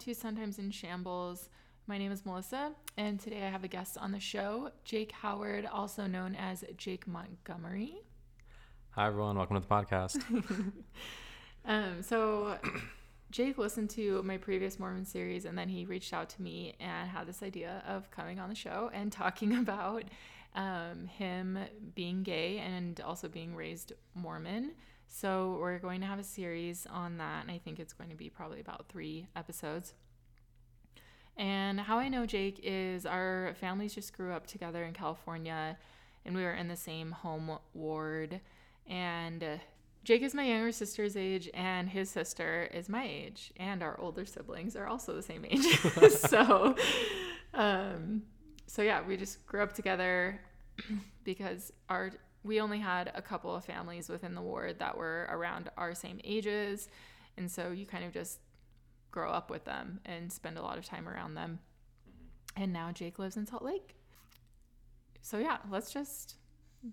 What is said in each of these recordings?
to Sometimes in Shambles. My name is Melissa, and today I have a guest on the show, Jake Howard, also known as Jake Montgomery. Hi, everyone. Welcome to the podcast. um, so, Jake listened to my previous Mormon series, and then he reached out to me and had this idea of coming on the show and talking about um, him being gay and also being raised Mormon. So, we're going to have a series on that, and I think it's going to be probably about three episodes. And how I know Jake is our families just grew up together in California, and we were in the same home ward. And uh, Jake is my younger sister's age, and his sister is my age, and our older siblings are also the same age. so, um, so yeah, we just grew up together because our we only had a couple of families within the ward that were around our same ages. And so you kind of just grow up with them and spend a lot of time around them. And now Jake lives in Salt Lake. So, yeah, let's just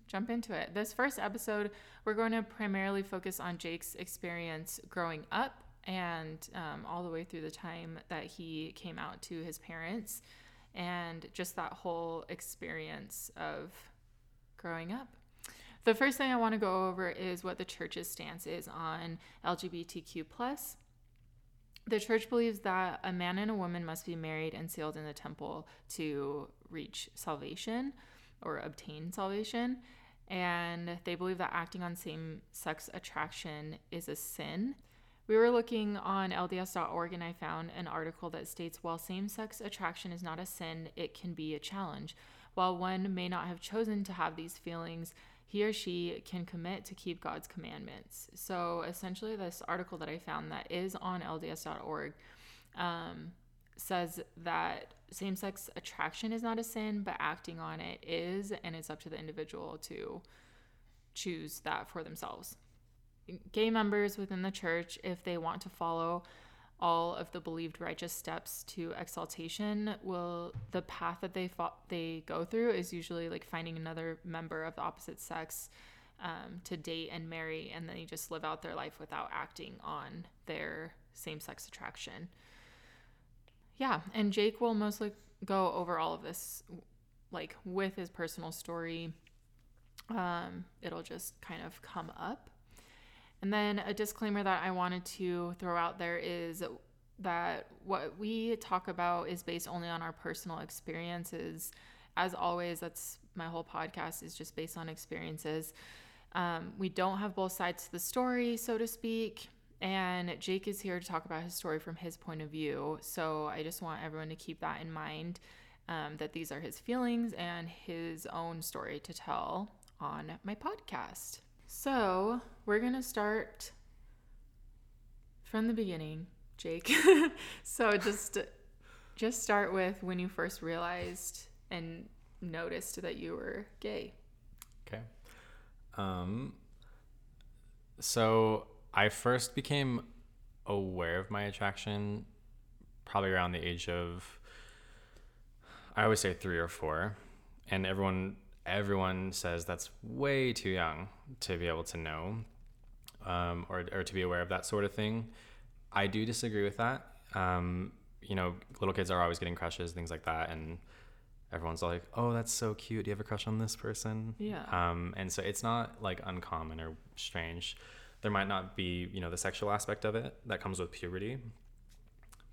jump into it. This first episode, we're going to primarily focus on Jake's experience growing up and um, all the way through the time that he came out to his parents and just that whole experience of growing up. The first thing I want to go over is what the church's stance is on LGBTQ plus. The church believes that a man and a woman must be married and sealed in the temple to reach salvation or obtain salvation. And they believe that acting on same sex attraction is a sin. We were looking on LDS.org and I found an article that states while same sex attraction is not a sin, it can be a challenge. While one may not have chosen to have these feelings, he or she can commit to keep God's commandments. So essentially, this article that I found that is on LDS.org um, says that same sex attraction is not a sin, but acting on it is, and it's up to the individual to choose that for themselves. Gay members within the church, if they want to follow all of the believed righteous steps to exaltation will the path that they fo- they go through is usually like finding another member of the opposite sex um, to date and marry and then they just live out their life without acting on their same-sex attraction. Yeah and jake will mostly go over all of this like with his personal story. Um, it'll just kind of come up and then a disclaimer that I wanted to throw out there is that what we talk about is based only on our personal experiences. As always, that's my whole podcast is just based on experiences. Um, we don't have both sides to the story, so to speak. And Jake is here to talk about his story from his point of view. So I just want everyone to keep that in mind um, that these are his feelings and his own story to tell on my podcast. So we're going to start from the beginning, Jake. so just just start with when you first realized and noticed that you were gay. Okay. Um so I first became aware of my attraction probably around the age of I always say 3 or 4 and everyone everyone says that's way too young to be able to know um, or, or to be aware of that sort of thing. I do disagree with that. Um, you know, little kids are always getting crushes, things like that, and everyone's like, "Oh, that's so cute. Do you have a crush on this person?" Yeah. Um, and so it's not like uncommon or strange. There might not be, you know, the sexual aspect of it that comes with puberty,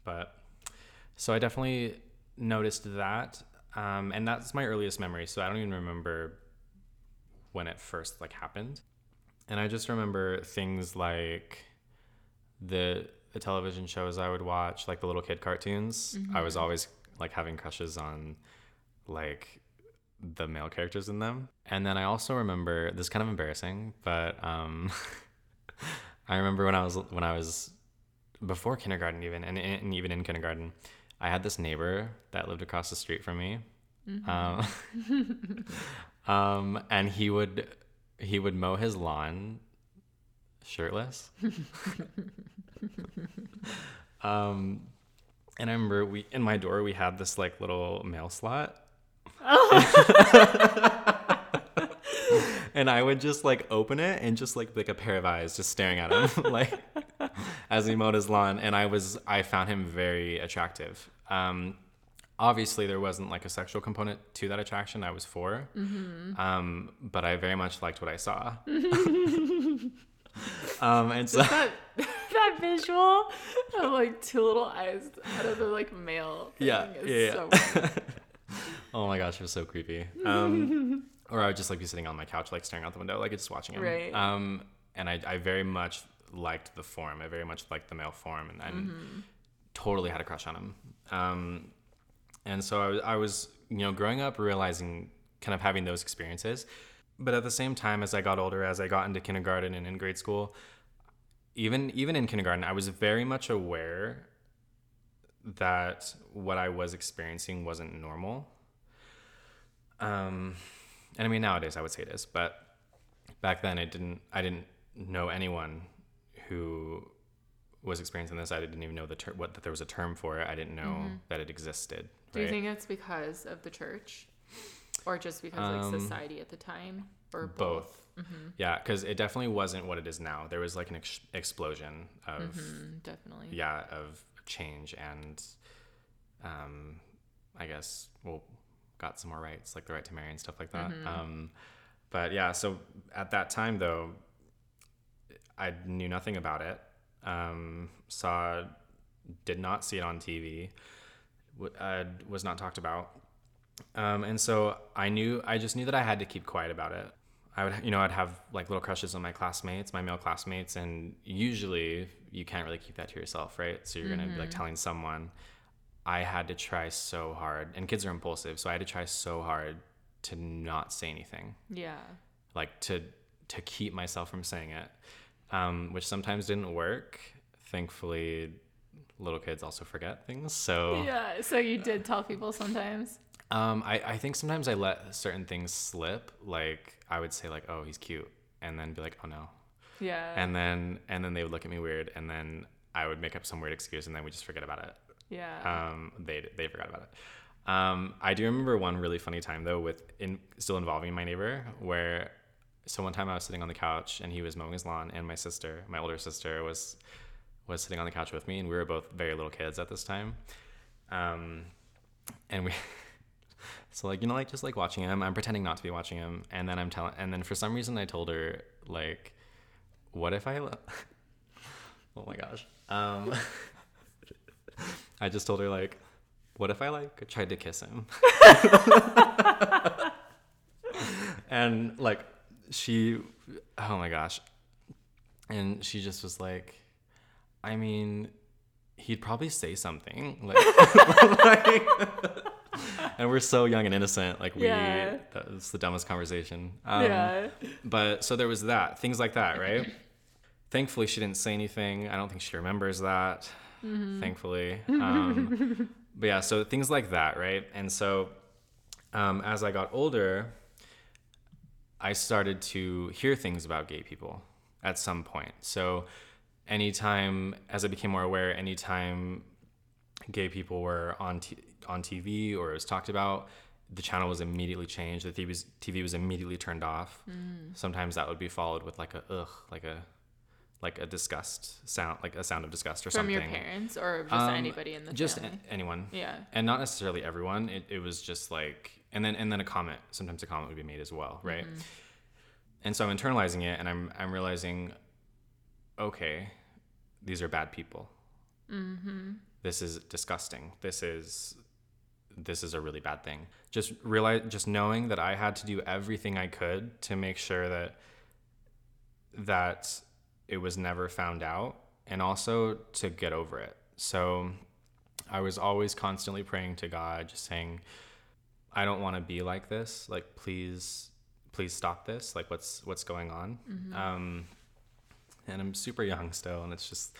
but so I definitely noticed that um, and that's my earliest memory. So I don't even remember when it first like happened. And I just remember things like the the television shows I would watch, like the little kid cartoons. Mm-hmm. I was mm-hmm. always like having crushes on like the male characters in them. And then I also remember this is kind of embarrassing, but um I remember when I was when I was before kindergarten even and, and even in kindergarten I had this neighbor that lived across the street from me. Mm-hmm. Um, um, and he would he would mow his lawn shirtless. um, and I remember we in my door we had this like little mail slot. and I would just like open it and just like like a pair of eyes just staring at him like as he mowed his lawn, and I was I found him very attractive. Um, obviously, there wasn't like a sexual component to that attraction. I was 4 Mm-hmm. um, but I very much liked what I saw. um, and so that that visual of like two little eyes out of the like male. thing Yeah, is yeah, so yeah. oh my gosh, it was so creepy. Um, or I would just like be sitting on my couch, like staring out the window, like just watching him. Right. Um, and I, I very much liked the form. I very much liked the male form, and, and Mm-hmm. totally had a crush on him. Um, and so I was, I was, you know, growing up, realizing kind of having those experiences. But at the same time, as I got older, as I got into kindergarten and in grade school, even even in kindergarten, I was very much aware that what I was experiencing wasn't normal. Um, and I mean nowadays I would say it is, but back then I didn't. I didn't know anyone who was experiencing this. I didn't even know the ter- what that there was a term for it. I didn't know that it existed. Do you think it's because of the church, or just because like Um, society at the time, or both? both? Mm-hmm. Yeah, because it definitely wasn't what it is now. There was like an ex- explosion of Mm, definitely. yeah of change and um i guess well got some more rights like the right to marry and stuff like that um but yeah so at that time though i knew nothing about it. Um saw did not see it on tv w- uh, was not talked about. Um and so i knew i just knew that i had to keep quiet about it. I would, you know, I'd have like little crushes on my classmates, my male classmates, and usually you can't really keep that to yourself, right? So you're gonna be like telling someone. I had to try so hard, and kids are impulsive, so I had to try so hard to not say anything, Yeah. like to to keep myself from saying it, um, which sometimes didn't work. Thankfully, little kids also forget things, so Yeah. So you did tell people sometimes. um, I, I think sometimes I let certain things slip. Like I would say like, oh, he's cute, and then be like, oh no, Yeah. and then and then they would look at me weird, and then I would make up some weird excuse, and then we just forget about it. yeah. Um, they they forgot about it. Um, I do remember one really funny time though, with in still involving my neighbor, where so one time I was sitting on the couch and he was mowing his lawn, and my sister, my older sister, was was sitting on the couch with me, and we were both very little kids at this time. Um, and we. So like you know like just like watching him, I'm pretending not to be watching him, and then I'm telling, and then for some reason I told her like, what if I, lo- oh my gosh, um, I just told her like, what if I like tried to kiss him, and like she, oh my gosh, and she just was like, I mean, he'd probably say something like. like and we're so young and innocent like we Yeah. that was the dumbest conversation um, yeah. but so there was that things like that right thankfully she didn't say anything i don't think she remembers that thankfully um, but yeah so things like that right and so um, as i got older i started to hear things about gay people at some point so anytime as i became more aware anytime gay people were on t- on TV or it was talked about, the channel was immediately changed. The TV was, TV was immediately turned off. Sometimes that would be followed with like a ugh, like a like a disgust sound, like a sound of disgust or something. From your parents or just Um, anybody in the just family? a- anyone. yeah. And not necessarily everyone. It, it was just like and then and then a comment. Sometimes a comment would be made as well, right? Mm-hmm. And so I'm internalizing it and I'm I'm realizing, okay, these are bad people. Mm-hmm. This is disgusting. This is this is a really bad thing. Just realize just knowing that I had to do everything I could to make sure that that it was never found out and also to get over it. So I was always constantly praying to God just saying I don't want to be like this. Like please please stop this. Like what's what's going on? Um and I'm super young still and it's just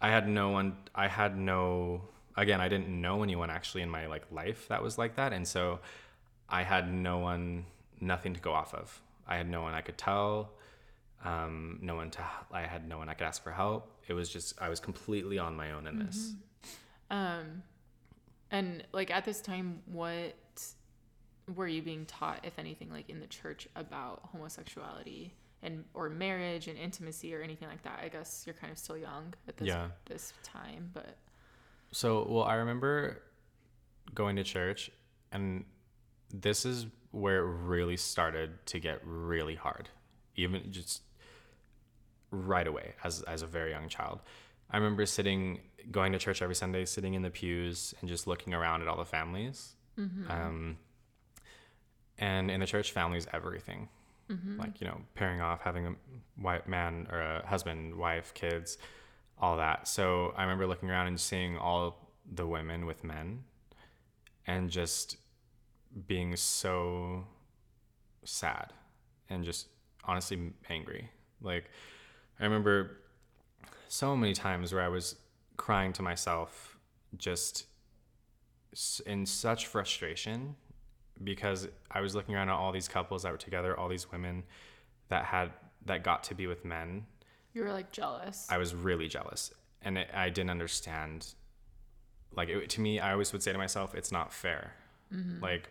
I had no one I had no again, I didn't know anyone actually in my like life that was like that and so I had no one nothing to go off of. I had no one I could tell um, no one to I had no one I could ask for help. It was just I was completely on my own in this. Um, and like at this time, what were you being taught, if anything, like in the church about homosexuality and or marriage and intimacy or anything like that. I guess you're kind of still young at this Yeah. this time, but So, well, I remember going to church, and this is where it really started to get really hard, even just right away as as a very young child. I remember sitting, going to church every Sunday, sitting in the pews and just looking around at all the families. Um, and in the church, family is everything. Mm-hmm. Like you know, pairing off, having a white man or a husband, wife, kids, all that. So I remember looking around and seeing all the women with men and just being so sad and just honestly angry. Like I remember so many times where I was crying to myself just in such frustration because I was looking around at all these couples that were together, all these women that had that got to be with men you were like jealous. I was really jealous, and it, I didn't understand. Like it, to me, I always would say to myself, "It's not fair." Like,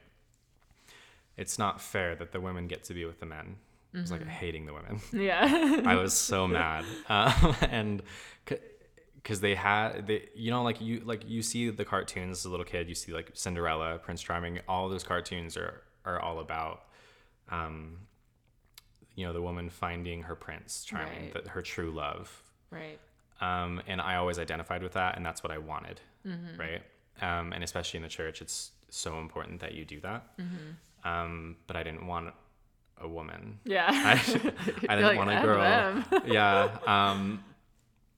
it's not fair that the women get to be with the men. I was like hating the women. yeah. I was so mad, um, and because they had, they, you know, like you, like you see the cartoons as a little kid, you see like Cinderella, Prince Charming. All those cartoons are are all about, um, you know, the woman finding her prince charming, Right. that her true love, right. um, and I always identified with that, and that's what I wanted, right? Um, and especially in the church, it's so important that you do that. Hmm. Um, but I didn't want a woman. Yeah. I, I didn't like, want a girl. them." yeah. Um,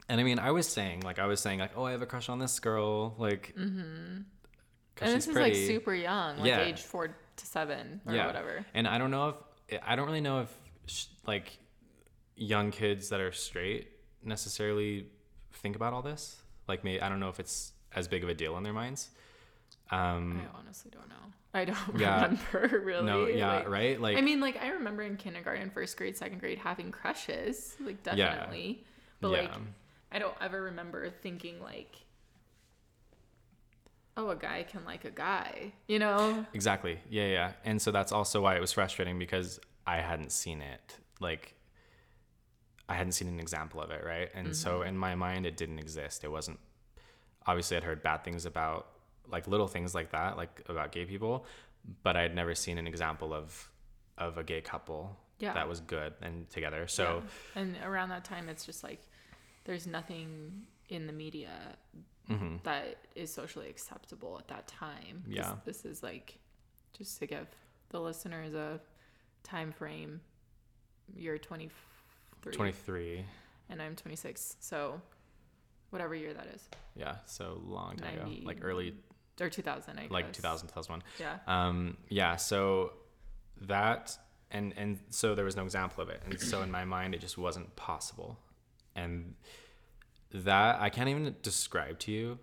and I mean, I was saying, like, I was saying, like, oh, I have a crush on this girl, like, Mm-hmm. and she's this is like super young, like Yeah. age four to seven or yeah. whatever. And I don't know if I don't really know if sh- like young kids that are straight necessarily think about all this. Like, maybe I don't know if it's as big of a deal in their minds. Um, I honestly don't know. I don't Yeah. remember really. no, yeah, like- right. Like, I mean, like I remember in kindergarten, first grade, second grade, having crushes, like definitely. But like, yeah. I don't ever remember thinking like, oh, a guy can like a guy, you know? Exactly. Yeah, yeah. And so that's also why it was frustrating because I hadn't seen it. Like I hadn't seen an example of it, right? And so mm-hmm. in my mind it didn't exist. It wasn't obviously I'd heard bad things about like little things like that, like about gay people, but I'd never seen an example of of a gay couple Yeah. that was good and together. So Yeah. and around that time, it's just like there's nothing in the media mhm. that is socially acceptable at that time. Yeah. This is like, just to give the listeners a time frame, you're 23, 23. and I'm 26. So, whatever year that is. Yeah, so long time ago. Like early Or 2000, I like guess. 2000 2001. Yeah. um yeah so that and and so there was no example of it and so in my mind it just wasn't possible and that i can't even describe to you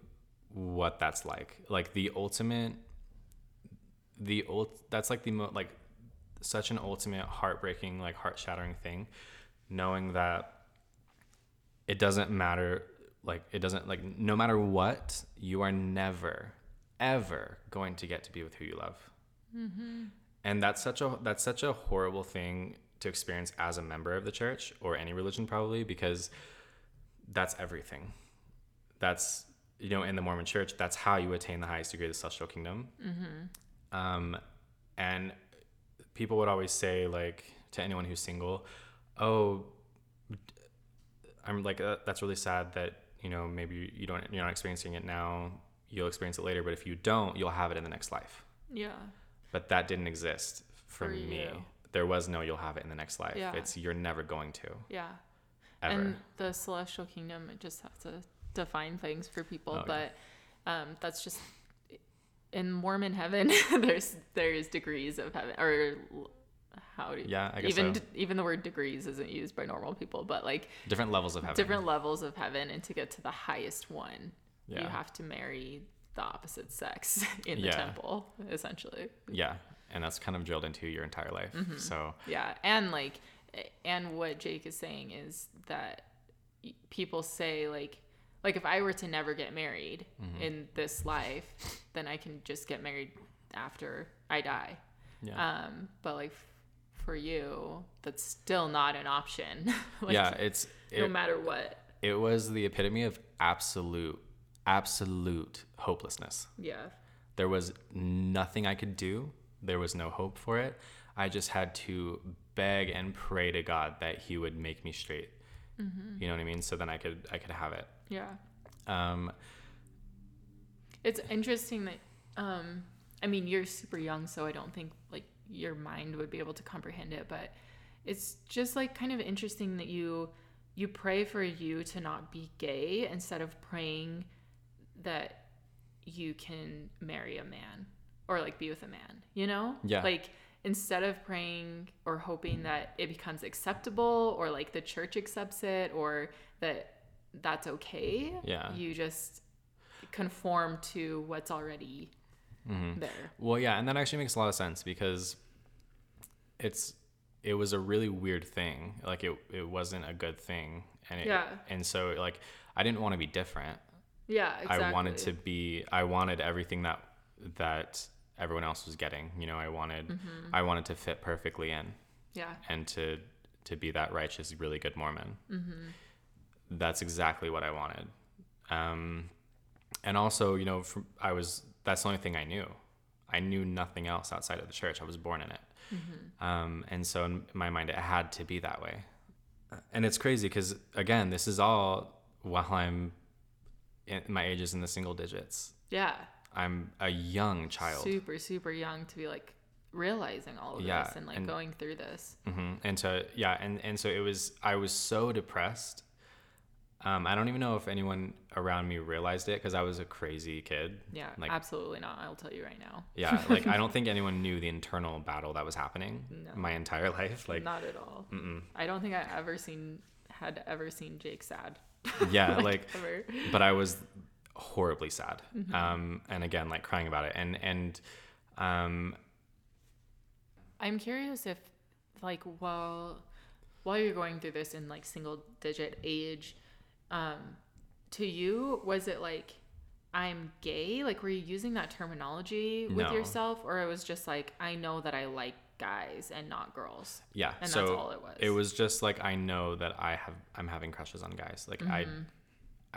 what that's like. Like the ultimate the ult that's like the mo- like such an ultimate heartbreaking like heart-shattering thing knowing that it doesn't matter like it doesn't like no matter what you are never ever going to get to be with who you love. Mm-hmm. And that's such a that's such a horrible thing to experience as a member of the church or any religion probably because that's everything. That's you know in the mormon church that's how you attain the highest degree of the celestial kingdom. Um, and people would always say like to anyone who's single oh i'm like uh, that's really sad that you know maybe you don't you're not experiencing it now. You'll experience it later but if you don't you'll have it in the next life. Yeah. but that didn't exist for, For me. you. There was no you'll have it in the next life Yeah. it's you're never going to Yeah. ever And the celestial kingdom, it just have to define things for people, Oh, yeah. but um, that's just in Mormon heaven. there's there's degrees of heaven, or how do you, Yeah, I guess even so. d- even the word degrees isn't used by normal people, but like different levels of heaven different levels of heaven, and to get to the highest one, you have to marry the opposite sex in the Yeah. temple, essentially. yeah and that's kind of drilled into your entire life Mm-hmm. so Yeah, and like, and what Jake is saying is that people say like, like if I were to never get married Mm-hmm. in this life, then I can just get married after I die. yeah Um, but like for you, that's still not an option. like, yeah, it's no it, matter what. it was the epitome of absolute absolute hopelessness. Yeah. There was nothing I could do. There was no hope for it. I just had to beg and pray to God that He would make me straight. You know what I mean? So then I could I could have it. Yeah. Um, It's interesting that um I mean you're super young so I don't think like your mind would be able to comprehend it but it's just like kind of interesting that you you pray for you to not be gay instead of praying that you can marry a man or like be with a man, you know? Yeah. Like instead of praying or hoping that it becomes acceptable or like the church accepts it or that that's okay, Yeah. you just conform to what's already Mm-hmm. there. Well, yeah, and that actually makes a lot of sense because it's it was a really weird thing. Like it it wasn't a good thing, and it, Yeah. and so like I didn't want to be different. Yeah, exactly. I wanted to be. I wanted everything that that everyone else was getting. You know, I wanted Mm-hmm. I wanted to fit perfectly in Yeah. and to to be that righteous, really good Mormon. That's exactly what I wanted. Um, and also, you know, from, I was that's the only thing I knew. I knew nothing else outside of the church. I was born in it, um, and so in my mind, it had to be that way. And it's crazy because again, this is all while I'm in, my age is in the single digits. Yeah. I'm a young child. Super, super young to be like realizing all of Yeah, this and like and- going through this. hmm And so yeah, and and so it was. I was so depressed. Um, I don't even know if anyone around me realized it because I was a crazy kid. Yeah, Like absolutely not. I'll tell you right now. yeah, like I don't think anyone knew the internal battle that was happening No. my entire life. Like not at all. mm-mm. I don't think I ever seen had ever seen Jake sad. yeah, like ever. but I was horribly sad. Mm-hmm. Um, and again, like crying about it. And and um, I'm curious if like while while you're going through this in like single digit age, um, to you was it like I'm gay? Like were you using that terminology with No. yourself, or it was just like I know that I like guys and not girls? yeah. And so that's all it was. It was just like I know that I have I'm having crushes on guys. Like Mm-hmm. I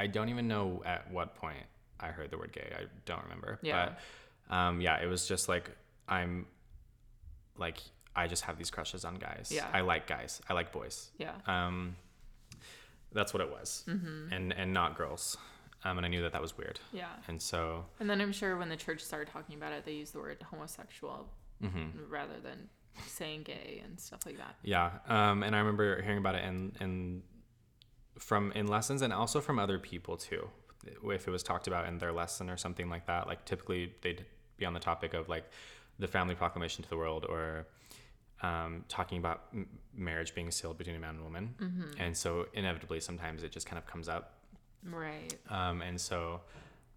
don't even know at what point I heard the word gay. I don't remember. Yeah. But um, yeah, it was just like I'm like I just have these crushes on guys. Yeah. I like guys. I like boys. Yeah. Um, that's what it was, Mm-hmm. and and not girls. Um, and I knew that that was weird. Yeah. And so And then I'm sure when the church started talking about it, they used the word homosexual mhm. rather than saying gay and stuff like that. Yeah, um, and I remember hearing about it in in from in lessons and also from other people too. If it was talked about in their lesson or something like that, like typically they'd be on the topic of like the family proclamation to the world or um, talking about m- marriage being sealed between a man and woman. And so inevitably, sometimes it just kind of comes up. Right. Um, and so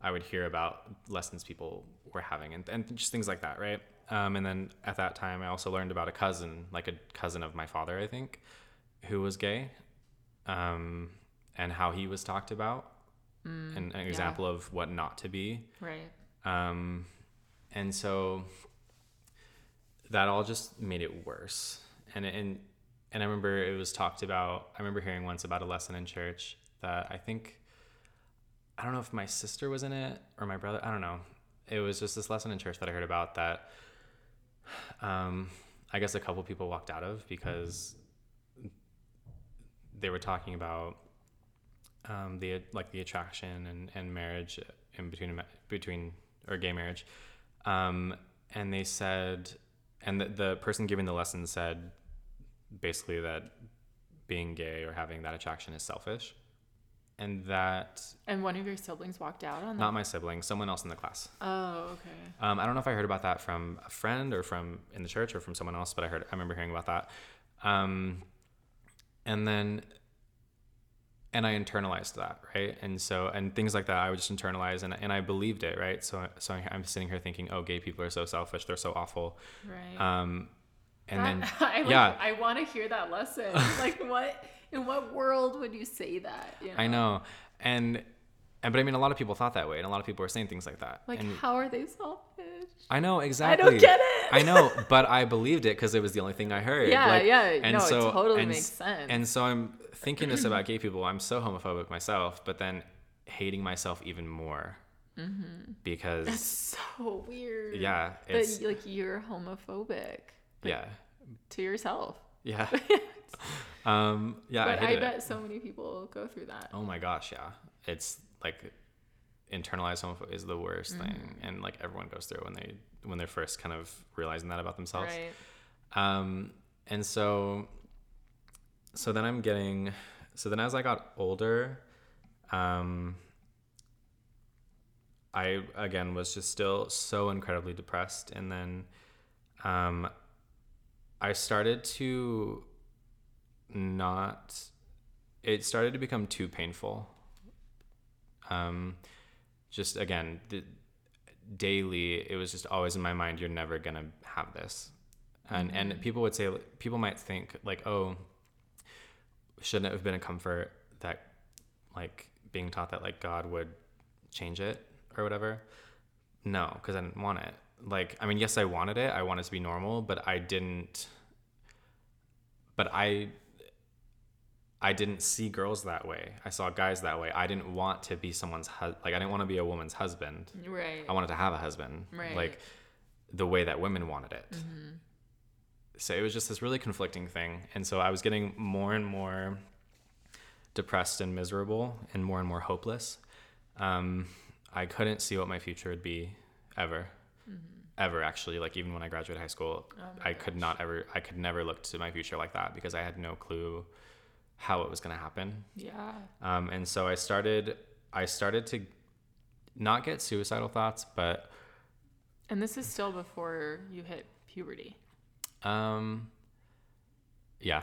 I would hear about lessons people were having and, and just things like that, right? Um, and then at that time, I also learned about a cousin, like a cousin of my father, I think, who was gay um, and how he was talked about and an yeah. example of what not to be. Right. Um, and so that all just made it worse. And and and I remember it was talked about. I remember hearing once about a lesson in church that I think I don't know if my sister was in it or my brother. I don't know. It was just this lesson in church that I heard about that. Um, I guess a couple people walked out of because they were talking about um, the like the attraction and, and marriage in between between or gay marriage, um, and they said, and the, the person giving the lesson said, basically that being gay or having that attraction is selfish, and that And one of your siblings walked out on that. not my sibling, someone else in the class. oh, okay. Um, I don't know if I heard about that from a friend or from in the church or from someone else, but I heard I remember hearing about that. Um, and then and I internalized that, right? And so and things like that I would just internalize and and I believed it, right? So so I'm sitting here thinking, "Oh, gay people are so selfish. They're so awful." Right. Um and then I, like, yeah. I want to hear that lesson. like, what in what world would you say that? You I know. And and but I mean, a lot of people thought that way, and a lot of people were saying things like that. Like, and how are they selfish? I know exactly. I don't get it. I know, but I believed it because it was the only thing I heard. Yeah, Like, yeah, And no, it so, totally and makes sense. And so I'm thinking this about gay people. I'm so homophobic myself, but then hating myself even more because That's so weird. yeah, it's That like you're homophobic yeah, to yourself. yeah, um, yeah. But I, it. bet so many people go through that. Oh my gosh, yeah. It's like internalized homophobia is the worst thing, Mm-hmm. and like everyone goes through it when they when they're first kind of realizing that about themselves. Right. Um, and so, so then I'm getting, so then as I got older, um, I again was just still so incredibly depressed, and then, um, I started to not, it started to become too painful. Um, just again, the, daily, it was just always in my mind, you're never gonna have this. And and people would say people might think like oh shouldn't it have been a comfort that like being taught that like god would change it or whatever? No because i didn't want it. Like i mean yes i wanted it. I wanted to be normal but i didn't but i i didn't see girls that way i saw guys that way i didn't want to be someone's hus- like i didn't want to be a woman's husband Right. I wanted to have a husband, Right. like the way that women wanted it. Mm-hmm. So it was just this really conflicting thing, and so I was getting more and more depressed and miserable, and more and more hopeless. Um, I couldn't see what my future would be ever, ever actually. Like even when I graduated high school, Mm-hmm. Oh I could not ever, I could never look to my future like that because I had no clue how it was going to happen. yeah. Um, and so I started, I started to not get suicidal thoughts, but And this is still before you hit puberty. Um, yeah,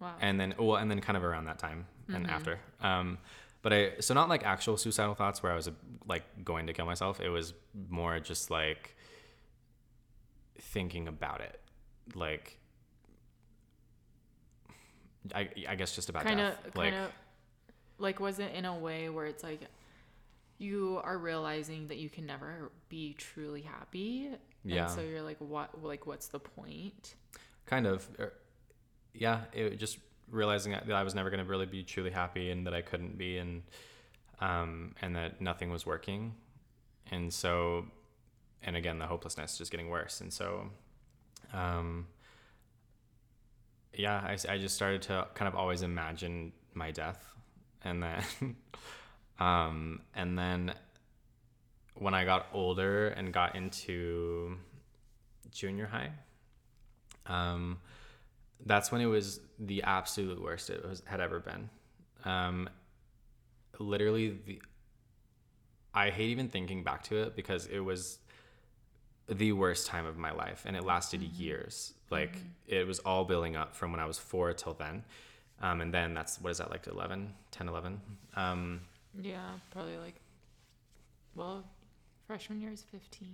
Wow. and then well, and then kind of around that time and Mm-hmm. after. Um, but I so not like actual suicidal thoughts where I was like going to kill myself. It was more just like thinking about it, like I I guess just about kind of, like kind of, like was it in a way where it's like you are realizing that you can never be truly happy. Yeah. And so you're like, what? Like, what's the point? kind of er, yeah it just realizing that i was never going to really be truly happy and that i couldn't be and um and that nothing was working and so and again the hopelessness just getting worse and so um yeah I, I just started to kind of always imagine my death and then um and then when i got older and got into junior high um, that's when it was the absolute worst it was, had ever been. Um, literally, the I hate even thinking back to it because it was the worst time of my life, and it lasted years. Like it was all building up from when I was four till then, um, and then that's what is that like 11, 10, 11? Um, Yeah, probably like, well, freshman year is 15.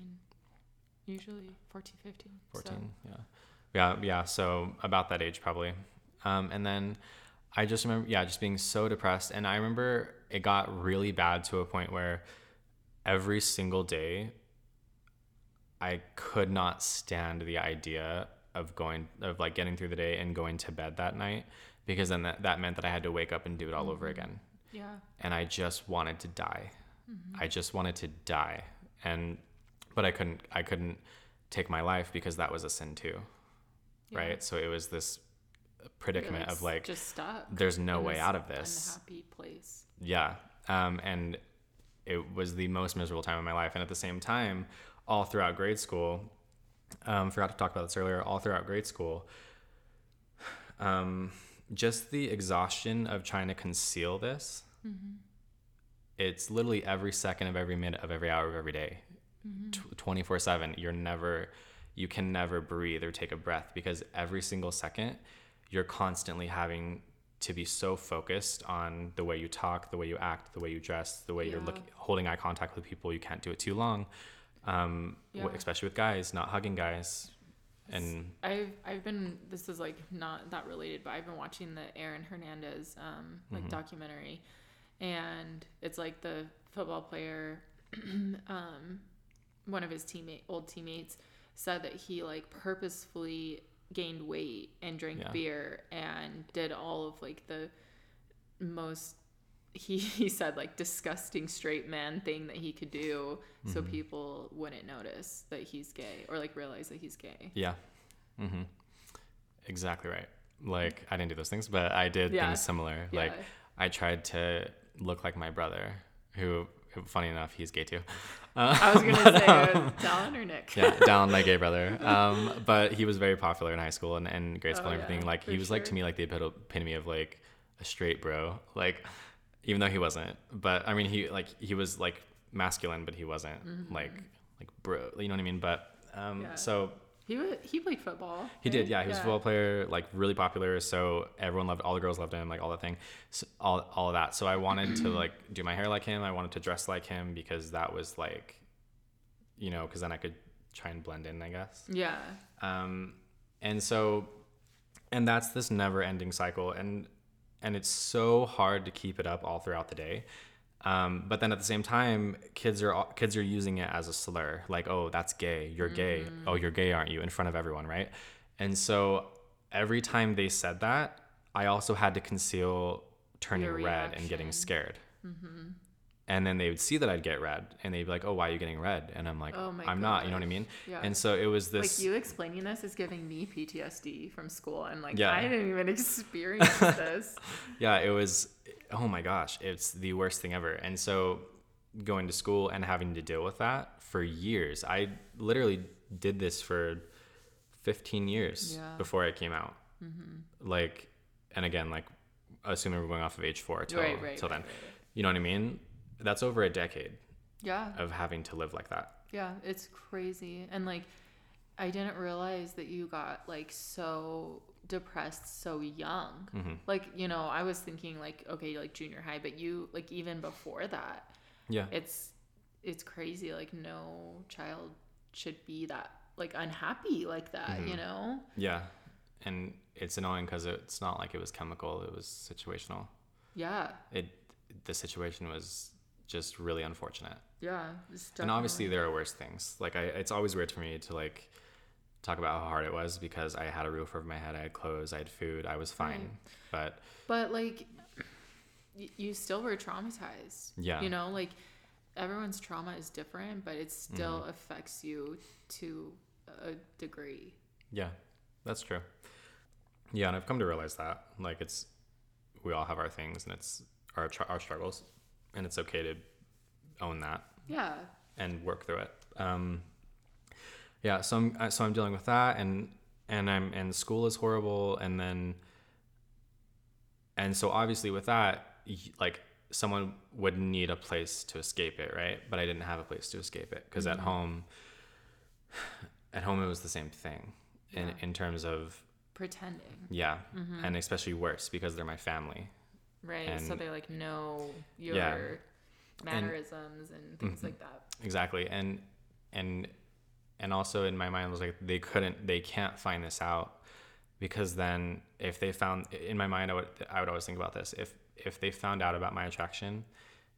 Usually 14, 15. 14 yeah yeah yeah so about that age probably um, and then i just remember yeah just being so depressed and i remember it got really bad to a point where every single day i could not stand the idea of going of like getting through the day and going to bed that night because then that, that meant that i had to wake up and do it all over again yeah. and I just wanted to die. I just wanted to die, and but I couldn't. I couldn't take my life because that was a sin too, Yeah. right? So it was this predicament You're, of like, just stuck. there's no way out of this. Unhappy place. Yeah, um, and it was the most miserable time of my life. And at the same time, all throughout grade school, um, forgot to talk about this earlier. All throughout grade school, um, just the exhaustion of trying to conceal this. It's literally every second of every minute of every hour of every day, twenty four seven. You're never, you can never breathe or take a breath because every single second, you're constantly having to be so focused on the way you talk, the way you act, the way you dress, the way you're looking, holding eye contact with people. You can't do it too long, um, Yeah. especially with guys, not hugging guys, and I've I've been this is like not that related, but I've been watching the Aaron Hernandez um like Mm-hmm. documentary, and it's like the football player, um, one of his teammate, old teammates, said that he like purposefully gained weight and drank Yeah. beer and did all of like the most he, he said like disgusting straight man thing that he could do so Mm-hmm. people wouldn't notice that he's gay or like realize that he's gay. Yeah. Mm-hmm. Exactly right. Like I didn't do those things, but I did Yeah. things similar. Like I tried to look like my brother, who, funny enough, he's gay too. Uh, I was gonna say uh, Dallin or Nick. yeah, down my gay brother. Um, but he was very popular in high school and, and grade school Oh, and everything. yeah, like he was like to me like the epitome of like a straight bro. Like even though he wasn't, but I mean he like he was like masculine, but he wasn't like like bro. You know what I mean? But um, Mm-hmm. Yeah. so He he played football. he did, yeah. He was a football player, like really popular. So everyone loved, all the girls loved him, like all that thing, so, all all of that. So I wanted to like do my hair like him. I wanted to dress like him because that was like, you know, because then I could try and blend in, I guess. Yeah. Um, and so, and that's this never-ending cycle, and and it's so hard to keep it up all throughout the day. Um, but then at the same time, kids are kids are using it as a slur, like, "Oh, that's gay. You're gay. Oh, you're gay, aren't you?" In front of everyone, right? And so every time they said that, I also had to conceal turning red and getting scared. And then they would see that I'd get red, and they'd be like, "Oh, why are you getting red?" And I'm like, Oh my "I'm not." You know what I mean? Yeah. And so it was this. Like you explaining this is giving me PTSD from school. I'm like, Yeah. I didn't even experience this. yeah it was oh my gosh it's the worst thing ever and so going to school and having to deal with that for years i literally did this for 15 years Yeah. before i came out mm-hmm. like and again like assuming we're going off of age four till, Right, right, till right, then you know what i mean that's over a decade Yeah. of having to live like that Yeah, it's crazy. And like I didn't realize that you got like so depressed so young. Mm-hmm. Like, you know, I was thinking like okay, like junior high, but you like even before that, yeah it's it's crazy like no child should be that like unhappy like that, Mm-hmm. you know? yeah and it's annoying because it's not like it was chemical it was situational Yeah. it the situation was just really unfortunate Yeah. and obviously there are worse things like I, it's always weird for me to like talk about how hard it was because i had a roof over my head i had clothes i had food i was fine Right. but But like, y- you still were traumatized. Yeah. You know, like everyone's trauma is different, but it still Mm-hmm. affects you to a degree. yeah that's true yeah and i've come to realize that like it's we all have our things and it's our, tr- our struggles and it's okay to own that Yeah. and work through it. Um, yeah, so I'm uh, so I'm dealing with that, and and I'm and school is horrible, and then and so obviously with that, like someone would need a place to escape it, right? But I didn't have a place to escape it because at mm-hmm. home, at home it was the same thing, in Yeah. in terms of Pretending. yeah, mm-hmm. and especially worse because they're my family. Right. so they like know your Yeah. mannerisms and, things like that. exactly. And and and also in my mind was like they couldn't they can't find this out because then if they found in my mind I would I would always think about this. If if they found out about my attraction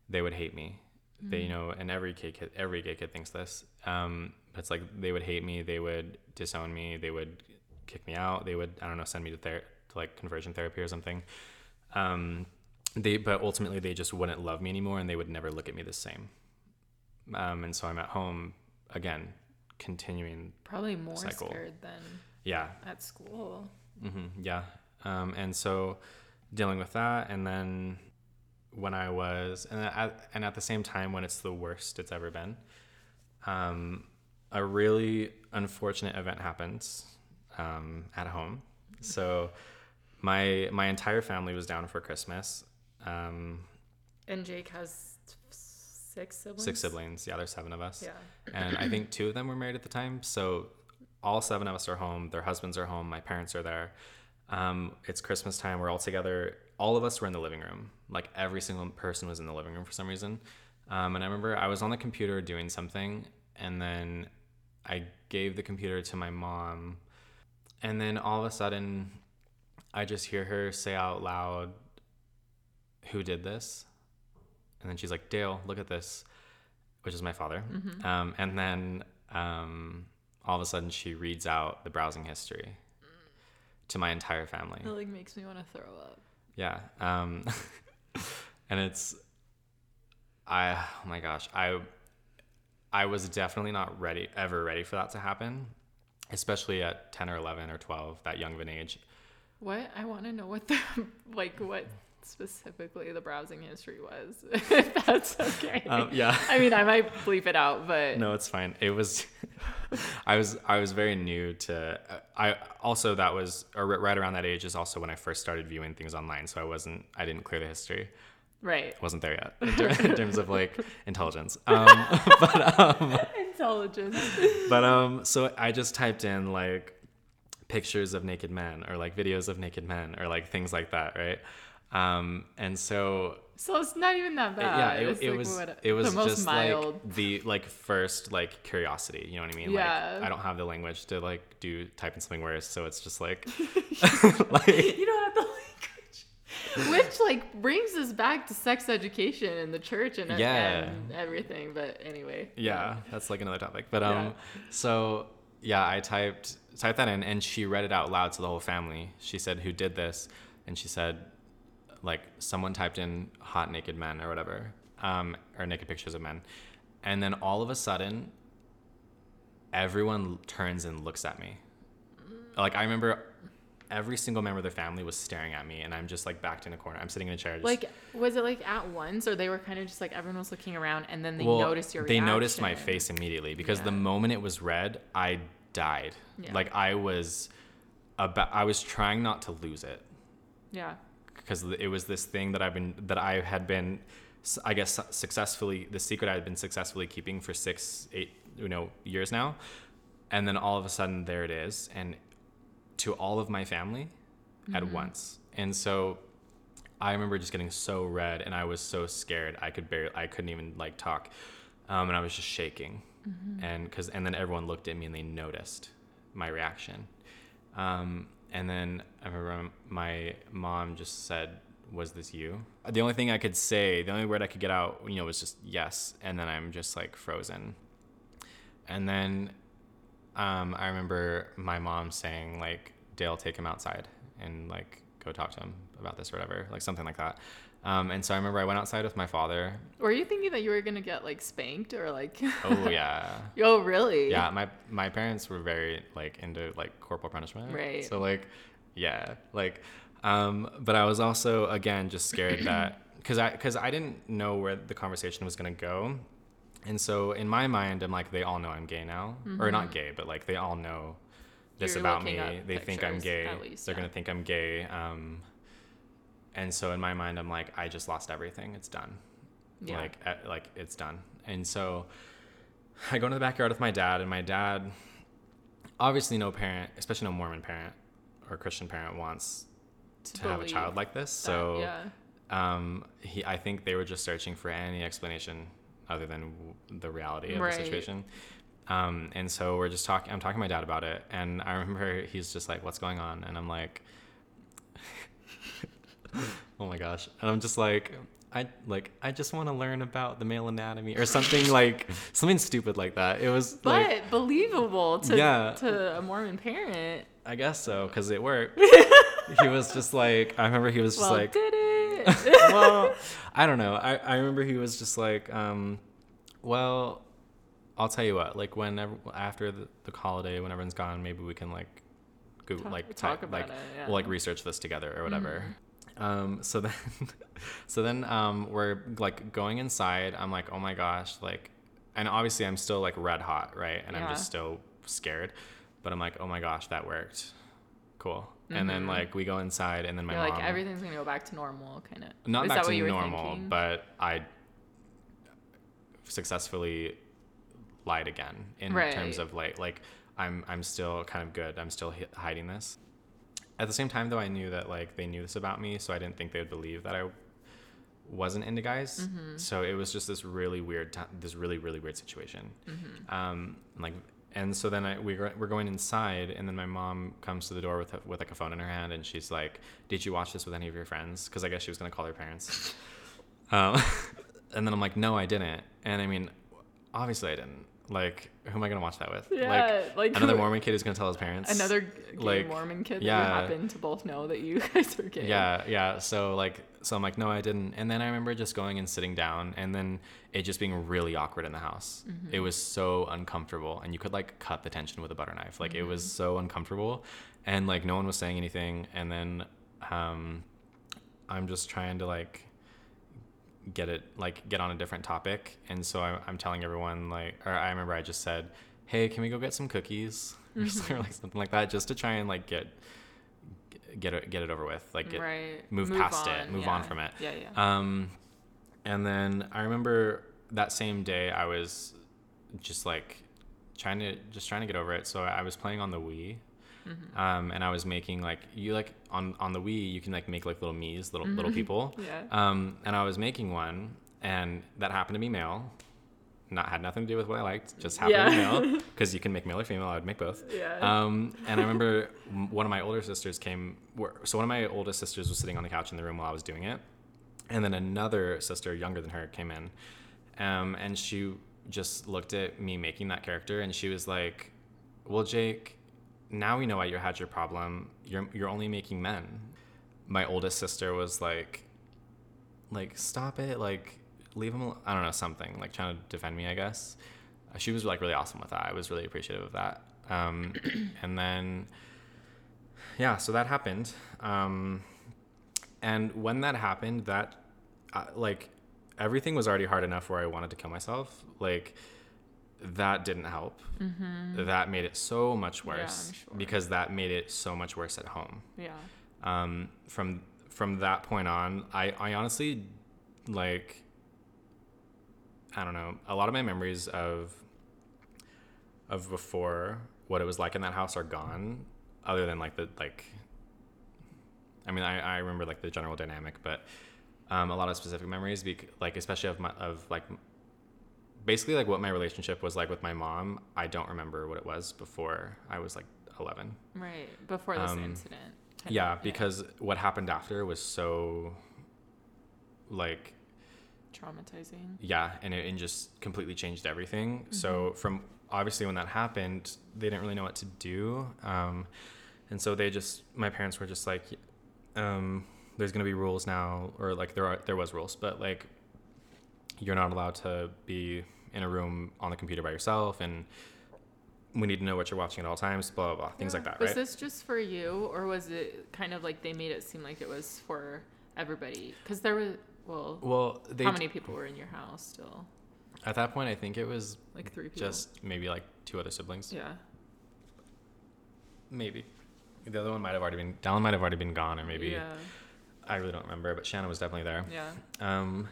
they would hate me. They you know and every gay kid every gay kid thinks this. Um but it's like they would hate me they would disown me they would kick me out they would I don't know send me to ther- to like conversion therapy or something um they but ultimately they just wouldn't love me anymore and they would never look at me the same um, and so I'm at home again, continuing. Probably more Cycle. scared than Yeah, at school. Mm-hmm, yeah. Um, and so dealing with that, and then when I was, and at, and at the same time when it's the worst it's ever been, um, a really unfortunate event happens um, at home. So my my entire family was down for Christmas. Um, And Jake has six siblings. six siblings. Yeah, there's seven of us. Yeah. and I think two of them were married at the time. So all seven of us are home. Their husbands are home. My parents are there. Um, it's Christmas time. We're all together. All of us were in the living room. Like every single person was in the living room for some reason. Um, and I remember I was on the computer doing something, and then I gave the computer to my mom, and then all of a sudden, I just hear her say out loud, "Who did this?" and then she's like, Dale, look at this, which is my father. Mm-hmm. Um, and then um, all of a sudden she reads out the browsing history to my entire family. It like makes me want to throw up. Yeah. Um, and it's, I, oh my gosh, I, I was definitely not ready, ever ready for that to happen, especially at 10 or 11 or 12, that young of an age. What I want to know what the like what specifically the browsing history was. if that's okay. Um, yeah. I mean, I might bleep it out, but No, it's fine. It was, I was, I was very new to. I also that was or right around that age is also when I first started viewing things online. So I wasn't, I didn't clear the history. right. wasn't there yet in, in terms of like intelligence. Um, but um, Intelligence. but um, so I just typed in like pictures of naked men or like videos of naked men or like things like that, right? Um, and so So it's not even that it- bad. yeah, it, It's it like was what- it was the most just mild. like the like first like curiosity. You know what I mean? Yeah. Like I don't have the language to like do type in something worse, so it's just like like you don't have the language. Which like brings us back to sex education in the church and, Yeah. and everything. But anyway. yeah that's like another topic but um Yeah. so yeah i typed typed that in and she read it out loud to the whole family. She said who did this? And she said like someone typed in hot naked men or whatever um or naked pictures of men. And then all of a sudden everyone turns and looks at me. Like i remember every single member of the family was staring at me and i'm just like backed in a corner. I'm sitting in a chair just Like, was it like at once, or they were kind of just like everyone was looking around, and then they well, noticed your they reaction? noticed my face immediately because the moment it was red, I died. Yeah. Like I was about I was trying not to lose it Yeah. because it was this thing that I've been that I had been I guess successfully the secret I had been successfully keeping for 6 8 you know years now. And then all of a sudden there it is and to all of my family at once. And so I remember just getting so red and I was so scared. I could barely, I couldn't even like talk. Um, and I was just shaking. And cause, and then everyone looked at me and they noticed my reaction. Um, and then I remember my mom just said, was this you? The only thing I could say, the only word I could get out, you know, was just yes. And then I'm just like frozen. And then um, I remember my mom saying like, Dale, take him outside and like go talk to him about this or whatever, like something like that. Um, and so I remember I went outside with my father. Were you thinking that you were gonna get like spanked or like? Oh yeah, oh really? yeah. My my parents were very like into like corporal punishment. Right. So like, yeah, like, um, but I was also again just scared that because I because I didn't know where the conversation was gonna go, and so in my mind I'm like they all know I'm gay now or not gay but like they all know this Mm-hmm. You're about me. They think I'm gay. least, They're yeah. gonna think I'm gay. Um, and so in my mind I'm like I just lost everything. It's done. Yeah. Like eh, like it's done. And so I go into the backyard with my dad, and my dad, obviously, no parent, especially no Mormon parent or Christian parent, wants to, have a child like this. that, So, yeah. um, he, I think they were just searching for any explanation other than w- the reality of Right. the situation. Um, and so we're just talking. I'm talking to my dad about it, and I remember he's just like, "What's going on?" And I'm like, "Oh my gosh!" And I'm just like, "I like I just want to learn about the male anatomy or something like something stupid like that." It was But like, believable to Yeah. to a Mormon parent. I guess so, because it worked. he was just like, I remember he was just well, like, did it? well, I don't know. I, I remember he was just like, um, well, I'll tell you what. Like whenever after the, the holiday, when everyone's gone, maybe we can like go Talk- like talk about like it, yeah. we'll like research this together or whatever. Mm. Um, so then, so then um, we're like going inside. I'm like, oh my gosh, like, and obviously I'm still like red hot, right? And I'm just still scared. But I'm like, oh my gosh, that worked. Cool. And then like we go inside, and then my Mm-hmm. You're mom like everything's gonna go back to normal, kind of. not Is back to what you were normal, thinking? but I successfully lied again in Right. terms of like like I'm I'm still kind of good. I'm still hi- hiding this. At the same time, though, I knew that like they knew this about me, so I didn't think they would believe that I wasn't into guys. Mm-hmm. So it was just this really weird, ti this really really weird situation. Mm-hmm. Um, like, and so then I, we were, we're going inside, and then my mom comes to the door with a, with like a phone in her hand, and she's like, "Did you watch this with any of your friends?" Because I guess she was gonna call her parents. um, and then I'm like, no, I didn't. And I mean, obviously I didn't. Like, who am I gonna watch that with? Yeah, like, another who- Mormon kid who's gonna tell his parents. Another gay like, Mormon kid yeah. that happen to both know that you guys are gay. Yeah, yeah. So like, so I'm like, no, I didn't. And then I remember just going and sitting down, and then it just being really awkward in the house. Mm-hmm. It was so uncomfortable, and you could like cut the tension with a butter knife. Like it was Mm-hmm. so uncomfortable, and like no one was saying anything. And then, um, I'm just trying to like get it like get on a different topic. And so i'm, i'm telling everyone like or i remember i just said hey can we go get some cookies? Or something, or like something like that just to try and like get get it get it over with like get, right. move past it, move on from it. Yeah, yeah. um and then i remember that same day i was just like trying to just trying to get over it. So i was playing on the wii Mm-hmm. um and i was making like you like on on the wii you can like make like little Miis little little people yeah. um, and I was making one, and that happened to be male. Not had nothing to do with what I liked, just happened to be male. Because you can make male or female. I would make both. yeah. Um, and I remember one of my older sisters came. So one of my oldest sisters was sitting on the couch in the room while I was doing it, and then another sister, younger than her, came in, um, and she just looked at me making that character, and she was like, "Well, Jake, now we know why you had your problem. You're you're only making men." My oldest sister was like, "Like stop it, like." Leave him. al- I don't know something like trying to defend me. I guess Uh, she was like really awesome with that. I was really appreciative of that. Um, and then, yeah, so that happened. Um, and when that happened, that uh, like everything was already hard enough where I wanted to kill myself. Like that didn't help. That made it so much Mm-hmm. Yeah, worse sure. because that made it so much worse at home. yeah. Um, from from that point on, I I honestly like I don't know. A lot of my memories of of before what it was like in that house are gone. Other than like the like, I mean, I, I remember like the general dynamic, but um, a lot of specific memories, bec- like especially of my of like basically like what my relationship was like with my mom. I don't remember what it was before I was like eleven. Right. Before this Um, incident. Yeah, of, because what happened after was so like traumatizing. yeah, and it and just completely changed everything. Mm-hmm. So from obviously when that happened, they didn't really know what to do, um, and so they just my parents were just like, um, "There's gonna be rules now," or like there are there was rules, but like you're not allowed to be in a room on the computer by yourself, and we need to know what you're watching at all times. Blah blah blah, things like that, Was right? this just for you, or was it kind of like they made it seem like it was for everybody? Because there was, well, well, they how many people were in your house still? at that point I think it was Like three people. just maybe like two other siblings. yeah. Maybe. The other one might have already been. One might have already been gone, or maybe Yeah. I really don't remember. But Shannon was definitely there. Yeah. Um,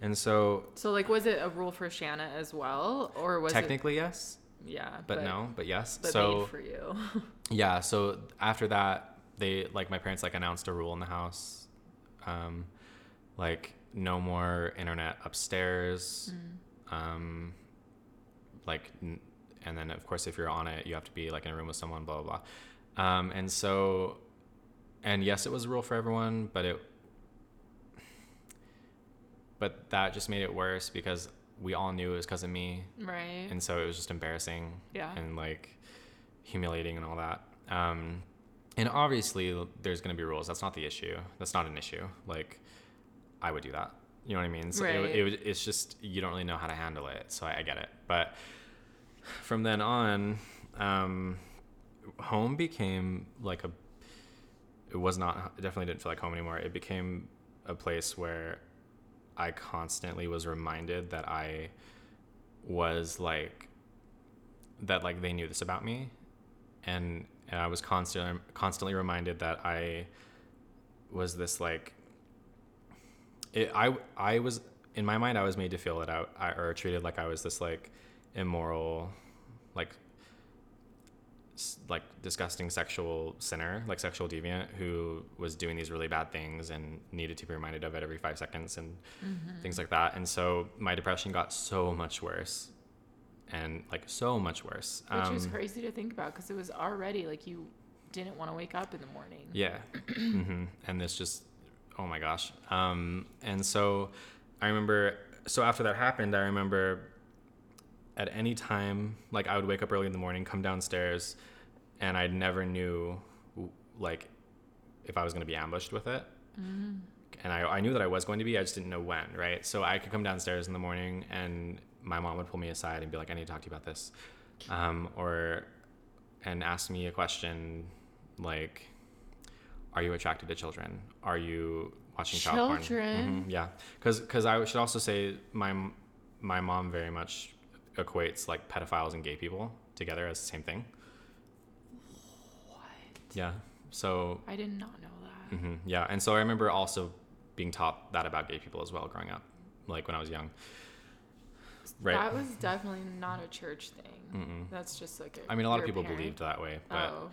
and so So like, was it a rule for Shanna as well, or was technically yes, it? Yeah. but, no, but yes. But so made for you. yeah, so after that, they like my parents like announced a rule in the house, um, like no more internet upstairs, Mm. um, like, n- and then of course if you're on it, you have to be like in a room with someone, blah blah blah, um, and so, and yes, it was a rule for everyone, but it, but that just made it worse because we all knew it was because of me, right. and so it was just embarrassing yeah. and like humiliating and all that. Um, and obviously, there's going to be rules. That's not the issue. That's not an issue. Like, I would do that. You know what I mean? So Right. it, would- it's just you don't really know how to handle it. So I, I get it. But from then on, um, home became like a. It was not. It definitely didn't feel like home anymore. It became a place where I constantly was reminded that I was like that like they knew this about me. And, and I was constantly constantly reminded that I was this like it, I I was in my mind I was made to feel it out I, or treated like I was this like immoral like like disgusting sexual sinner like sexual deviant who was doing these really bad things and needed to be reminded of it every 5 seconds and Mm-hmm. things like that and so my depression got so much worse and like so much worse Which is Um, crazy to think about because it was already like you didn't want to wake up in the morning. Yeah. hmm And this just, oh my gosh. Um, and so I remember so after that happened, I remember at any time, like I would wake up early in the morning, come downstairs, and I never knew, like, if I was going to be ambushed with it. Mm. And I, I knew that I was going to be, I just didn't know when, right? So I could come downstairs in the morning and my mom would pull me aside and be like, I need to talk to you about this. Um, or, and ask me a question like, are you attracted to children? Are you watching child children? porn? Mm-hmm, yeah. Cause, cause I should also say my, my mom very much equates like pedophiles and gay people together as the same thing. Yeah. So I did not know that. Mm-hmm, yeah, and so I remember also being taught that about gay people as well growing up, like when I was young. Right. That was definitely not a church thing. Mm-mm. That's just like a, I mean, a lot of people parent. believed that way, but. Oh.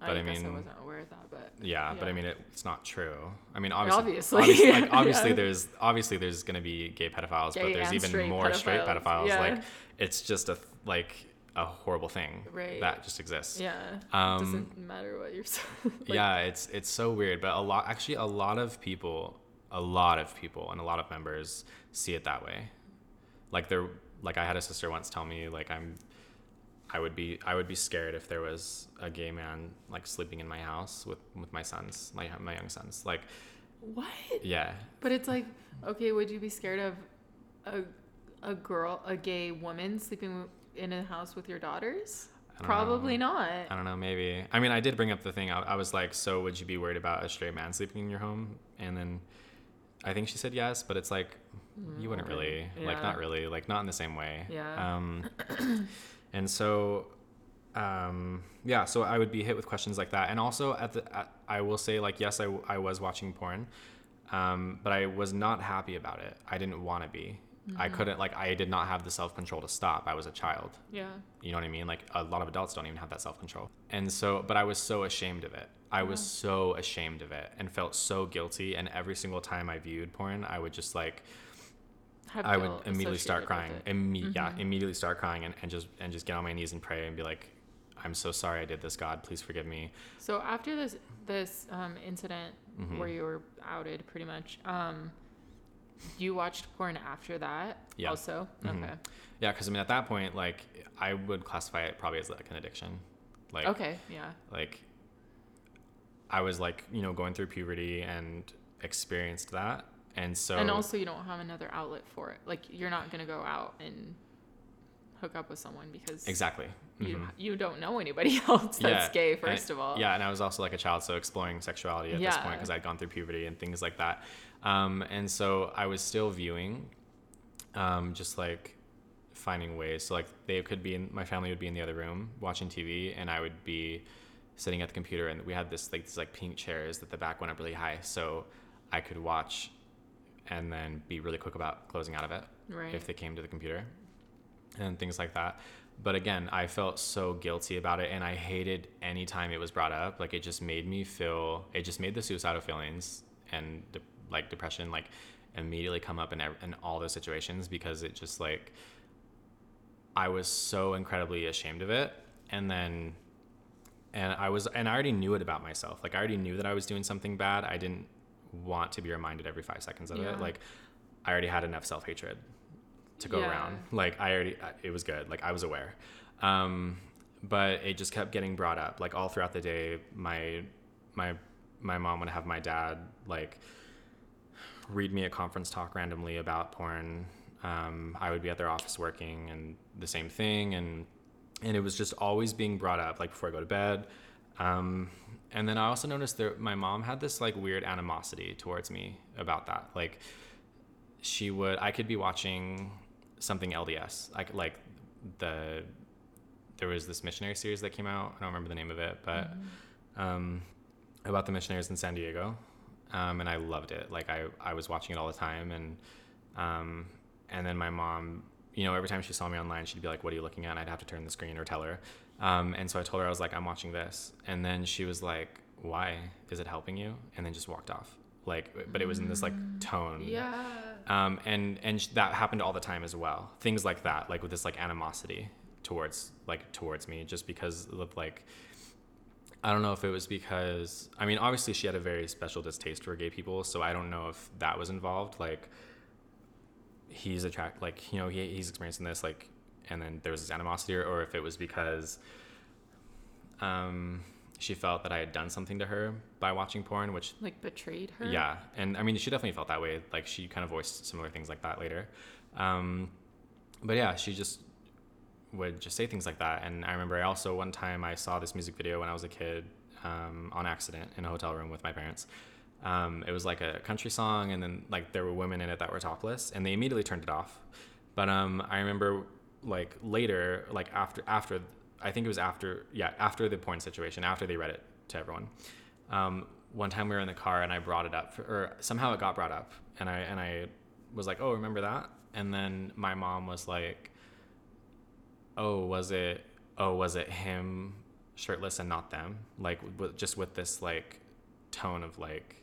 But I, I mean, I wasn't aware of that, but yeah, yeah. but I mean, it, it's not true. I mean, obviously, obviously, obviously, like, obviously yeah. there's obviously there's gonna be gay pedophiles, gay but there's even more pedophiles. straight pedophiles. Yeah. Like, it's just a like a horrible thing right. that just exists. Yeah. Um, doesn't matter what you're like, Yeah, it's it's so weird, but a lot actually a lot of people, a lot of people and a lot of members see it that way. Like they're like I had a sister once tell me like I'm I would be I would be scared if there was a gay man like sleeping in my house with with my sons, my my young sons. Like what? Yeah. But it's like okay, would you be scared of a a girl, a gay woman sleeping in a house with your daughters? Probably know. not. I don't know. Maybe. I mean, I did bring up the thing. I, I, was like, "So, would you be worried about a straight man sleeping in your home?" And then, I think she said yes, but it's like, you wouldn't really, yeah. like, not really, like, not in the same way. Yeah. Um, and so, um, yeah. So I would be hit with questions like that, and also at the, at, I will say, like, yes, I, I was watching porn, um, but I was not happy about it. I didn't want to be. Mm-hmm. I couldn't like I did not have the self control to stop. I was a child. Yeah. You know what I mean? Like a lot of adults don't even have that self control. And so but I was so ashamed of it. I was so ashamed of it and felt so guilty and every single time I viewed porn, I would just like have I would immediately start crying. Imme- mm-hmm. Yeah, immediately start crying and, and just and just get on my knees and pray and be like, I'm so sorry I did this, God. Please forgive me. So after this this um, incident mm-hmm. where you were outed, pretty much, um, you watched porn after that yeah. also? Mm-hmm. Okay. Yeah, because I mean, at that point, like, I would classify it probably as like an addiction. Like, okay, yeah. Like, I was like, you know, going through puberty and experienced that. And so. And also, you don't have another outlet for it. Like, you're not going to go out and hook up with someone because exactly you mm-hmm. you don't know anybody else that's yeah. gay first of all yeah and i was also like a child so exploring sexuality at yeah. this point because i'd gone through puberty and things like that um, and so I was still viewing, um, just like finding ways. So like they could be in my family would be in the other room watching TV, and I would be sitting at the computer, and we had this like these like pink chairs that the back went up really high, so I could watch and then be really quick about closing out of it right. if they came to the computer and things like that. But again, I felt so guilty about it and I hated any time it was brought up. Like it just made me feel, it just made the suicidal feelings and de- like depression like immediately come up in, in all those situations because it just like I was so incredibly ashamed of it and then and I was and I already knew it about myself like I already knew that I was doing something bad I didn't want to be reminded every 5 seconds of yeah. it like I already had enough self-hatred to go yeah. around like I already it was good like I was aware um but it just kept getting brought up like all throughout the day my my my mom would have my dad like read me a conference talk randomly about porn. Um, I would be at their office working and the same thing, and and it was just always being brought up, like before I go to bed. Um, and then I also noticed that my mom had this like weird animosity towards me about that. Like she would, I could be watching something LDS, like like the there was this missionary series that came out. I don't remember the name of it, but mm-hmm. um, about the missionaries in San Diego um, and I loved it. Like I, I was watching it all the time, and um, and then my mom, you know, every time she saw me online, she'd be like, "What are you looking at?" And I'd have to turn the screen or tell her. Um, and so I told her I was like, "I'm watching this," and then she was like, "Why? Is it helping you?" And then just walked off. Like, but it was in this like mm. tone. Yeah. Um, and and that happened all the time as well. Things like that, like with this like animosity towards like towards me, just because of like I don't know if it was because I mean obviously she had a very special distaste for gay people, so I don't know if that was involved. Like he's attract like you know he, he's experiencing this like and then there was this animosity or, or if it was because um she felt that I had done something to her by watching porn, which like betrayed her. yeah, and I mean she definitely felt that way. Like she kind of voiced similar things like that later. Um, but yeah, she just would just say things like that. And I remember I also one time I saw this music video when I was a kid um, on accident in a hotel room with my parents. Um, it was like a country song, and then like there were women in it that were topless, and they immediately turned it off. But um, I remember like later, like after after I think it was after yeah after the porn situation after they read it to everyone. Um, one time we were in the car and I brought it up, for, or somehow it got brought up, and I and I was like, oh, remember that? And then my mom was like, oh, was it? Oh, was it him shirtless and not them? Like with, just with this like tone of like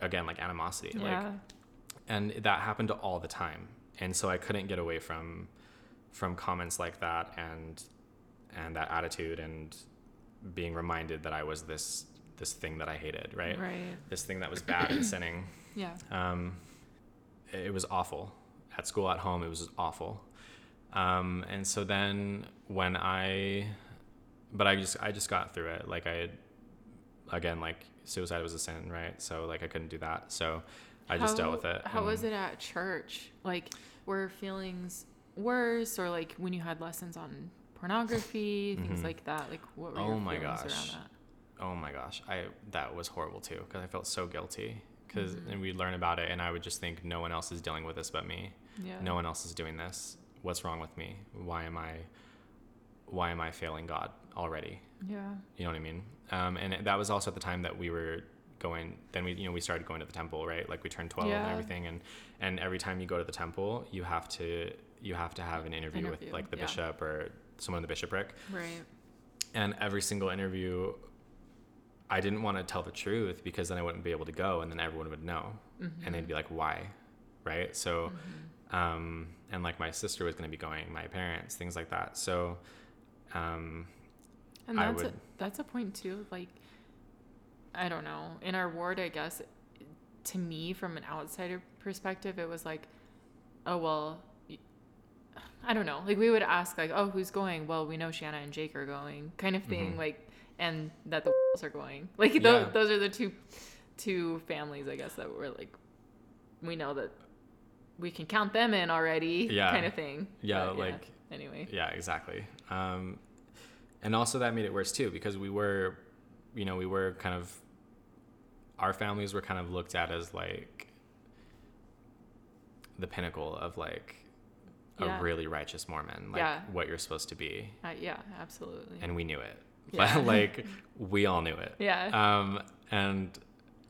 again like animosity, Yeah. like and that happened all the time and so i couldn't get away from from comments like that and and that attitude and being reminded that i was this this thing that i hated right, Right. this thing that was bad and sinning. Yeah. um, it was awful. At school at home it was awful. Um, and so then when i but i just i just got through it. Like i had again like suicide was a sin right? So like i couldn't do that. So i just dealt with it. How was it at church? Like, were feelings worse, or like when you had lessons on pornography, things Mhm. like that? Like, what were Oh your my feelings gosh. around that? oh my gosh i that was horrible too because i felt so guilty because Mhm. and we'd learn about it and i would just think no one else is dealing with this but me Yeah. no one else is doing this what's wrong with me why am i why am i failing god already Yeah. you know what i mean um, and that was also at the time that we were going then we you know we started going to the temple right like we turned 12 and everything and and every time you go to the temple you have to you have to have an interview, with like the yeah. bishop or someone in the bishopric Right. and every single interview i didn't want to tell the truth because then i wouldn't be able to go and then everyone would know Mm-hmm. and they'd be like why right so um and like my sister was going to be going my parents things like that so um And that's a, that's a point too. Like, I don't know. In our ward, I guess, to me, from an outsider perspective, it was like, oh well, I don't know. Like we would ask, like, oh, who's going? Well, we know Shanna and Jake are going, kind of thing. Mhm. Like, and that the are going. Like Yeah. those, those are the two two families, I guess, that were like, we know that we can count them in already, Yeah. kind of thing. Yeah, But, like- anyway. yeah exactly um and also that made it worse too because we were you know we were kind of our families were kind of looked at as like the pinnacle of like a Yeah. really righteous mormon like Yeah. what you're supposed to be Uh, yeah, absolutely. and we knew it Yeah. but like we all knew it yeah. um and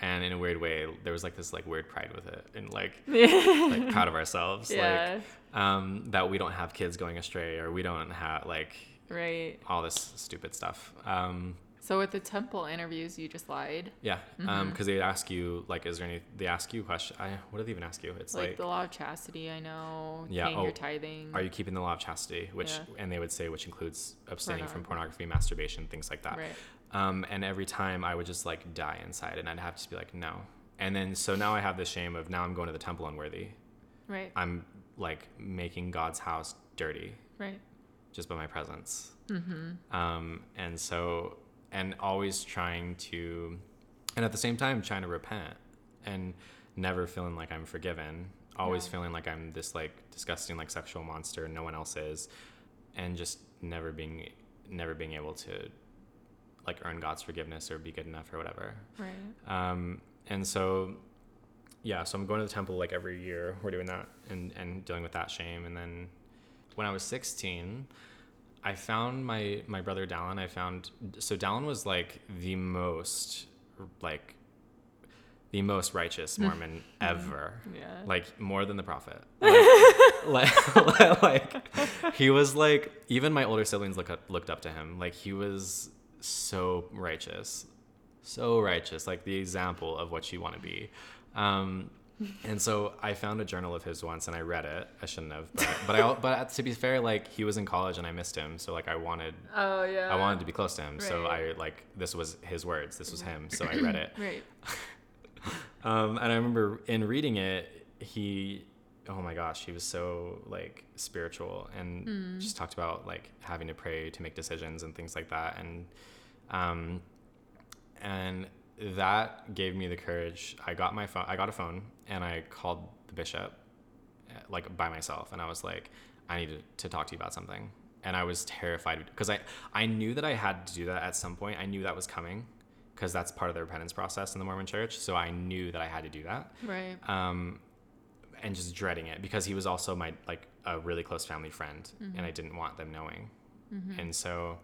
and in a weird way there was like this like weird pride with it and like like proud of ourselves yeah. like um that we don't have kids going astray or we don't have like right. all this stupid stuff um So with the temple interviews, you just lied. yeah um Mhm. because they ask you like is there any they ask you question i what do they even ask you it's Like, like, the law of chastity, I know. Yeah, Paying oh, your tithing. are you keeping the law of chastity which Yeah. and they would say which includes abstaining from Pornography. pornography masturbation things like that Right. um and every time i would just like die inside and i'd have to be like no and then so now i have the shame of now i'm going to the temple unworthy Right. i'm like making god's house dirty Right. just by my presence Mm-hmm. um, and so and always trying to and at the same time trying to repent and never feeling like i'm forgiven always Yeah. feeling like i'm this like disgusting like sexual monster and no one else is and just never being never being able to like earn god's forgiveness or be good enough or whatever Right. um, and so yeah so i'm going to the temple like every year we're doing that and and dealing with that shame and then when i was 16 i found my my brother dallin i found so dallin was like the most like the most righteous mormon ever. Yeah. like more than the prophet. Like, like, like, he was like even my older siblings look up, looked up to him. Like he was so righteous. So righteous. Like the example of what you want to be. Um and so I found a journal of his once and I read it. I shouldn't have, but but I but to be fair, like he was in college and I missed him, so like I wanted oh yeah. I wanted to be close to him. So I like this was his words, this was him, so I read it. Right. Um, and I remember in reading it, he oh my gosh, he was so like spiritual and Mm. just talked about like having to pray to make decisions and things like that. And um, and that gave me the courage. I got my phone. I got a phone and I called the bishop, uh, like by myself, and I was like, I need to, to talk to you about something. And I was terrified because I I knew that I had to do that at some point. I knew that was coming because that's part of the repentance process in the Mormon Church. So I knew that I had to do that Right. um, and just dreading it because he was also my like a really close family friend, and I didn't want them knowing. And so,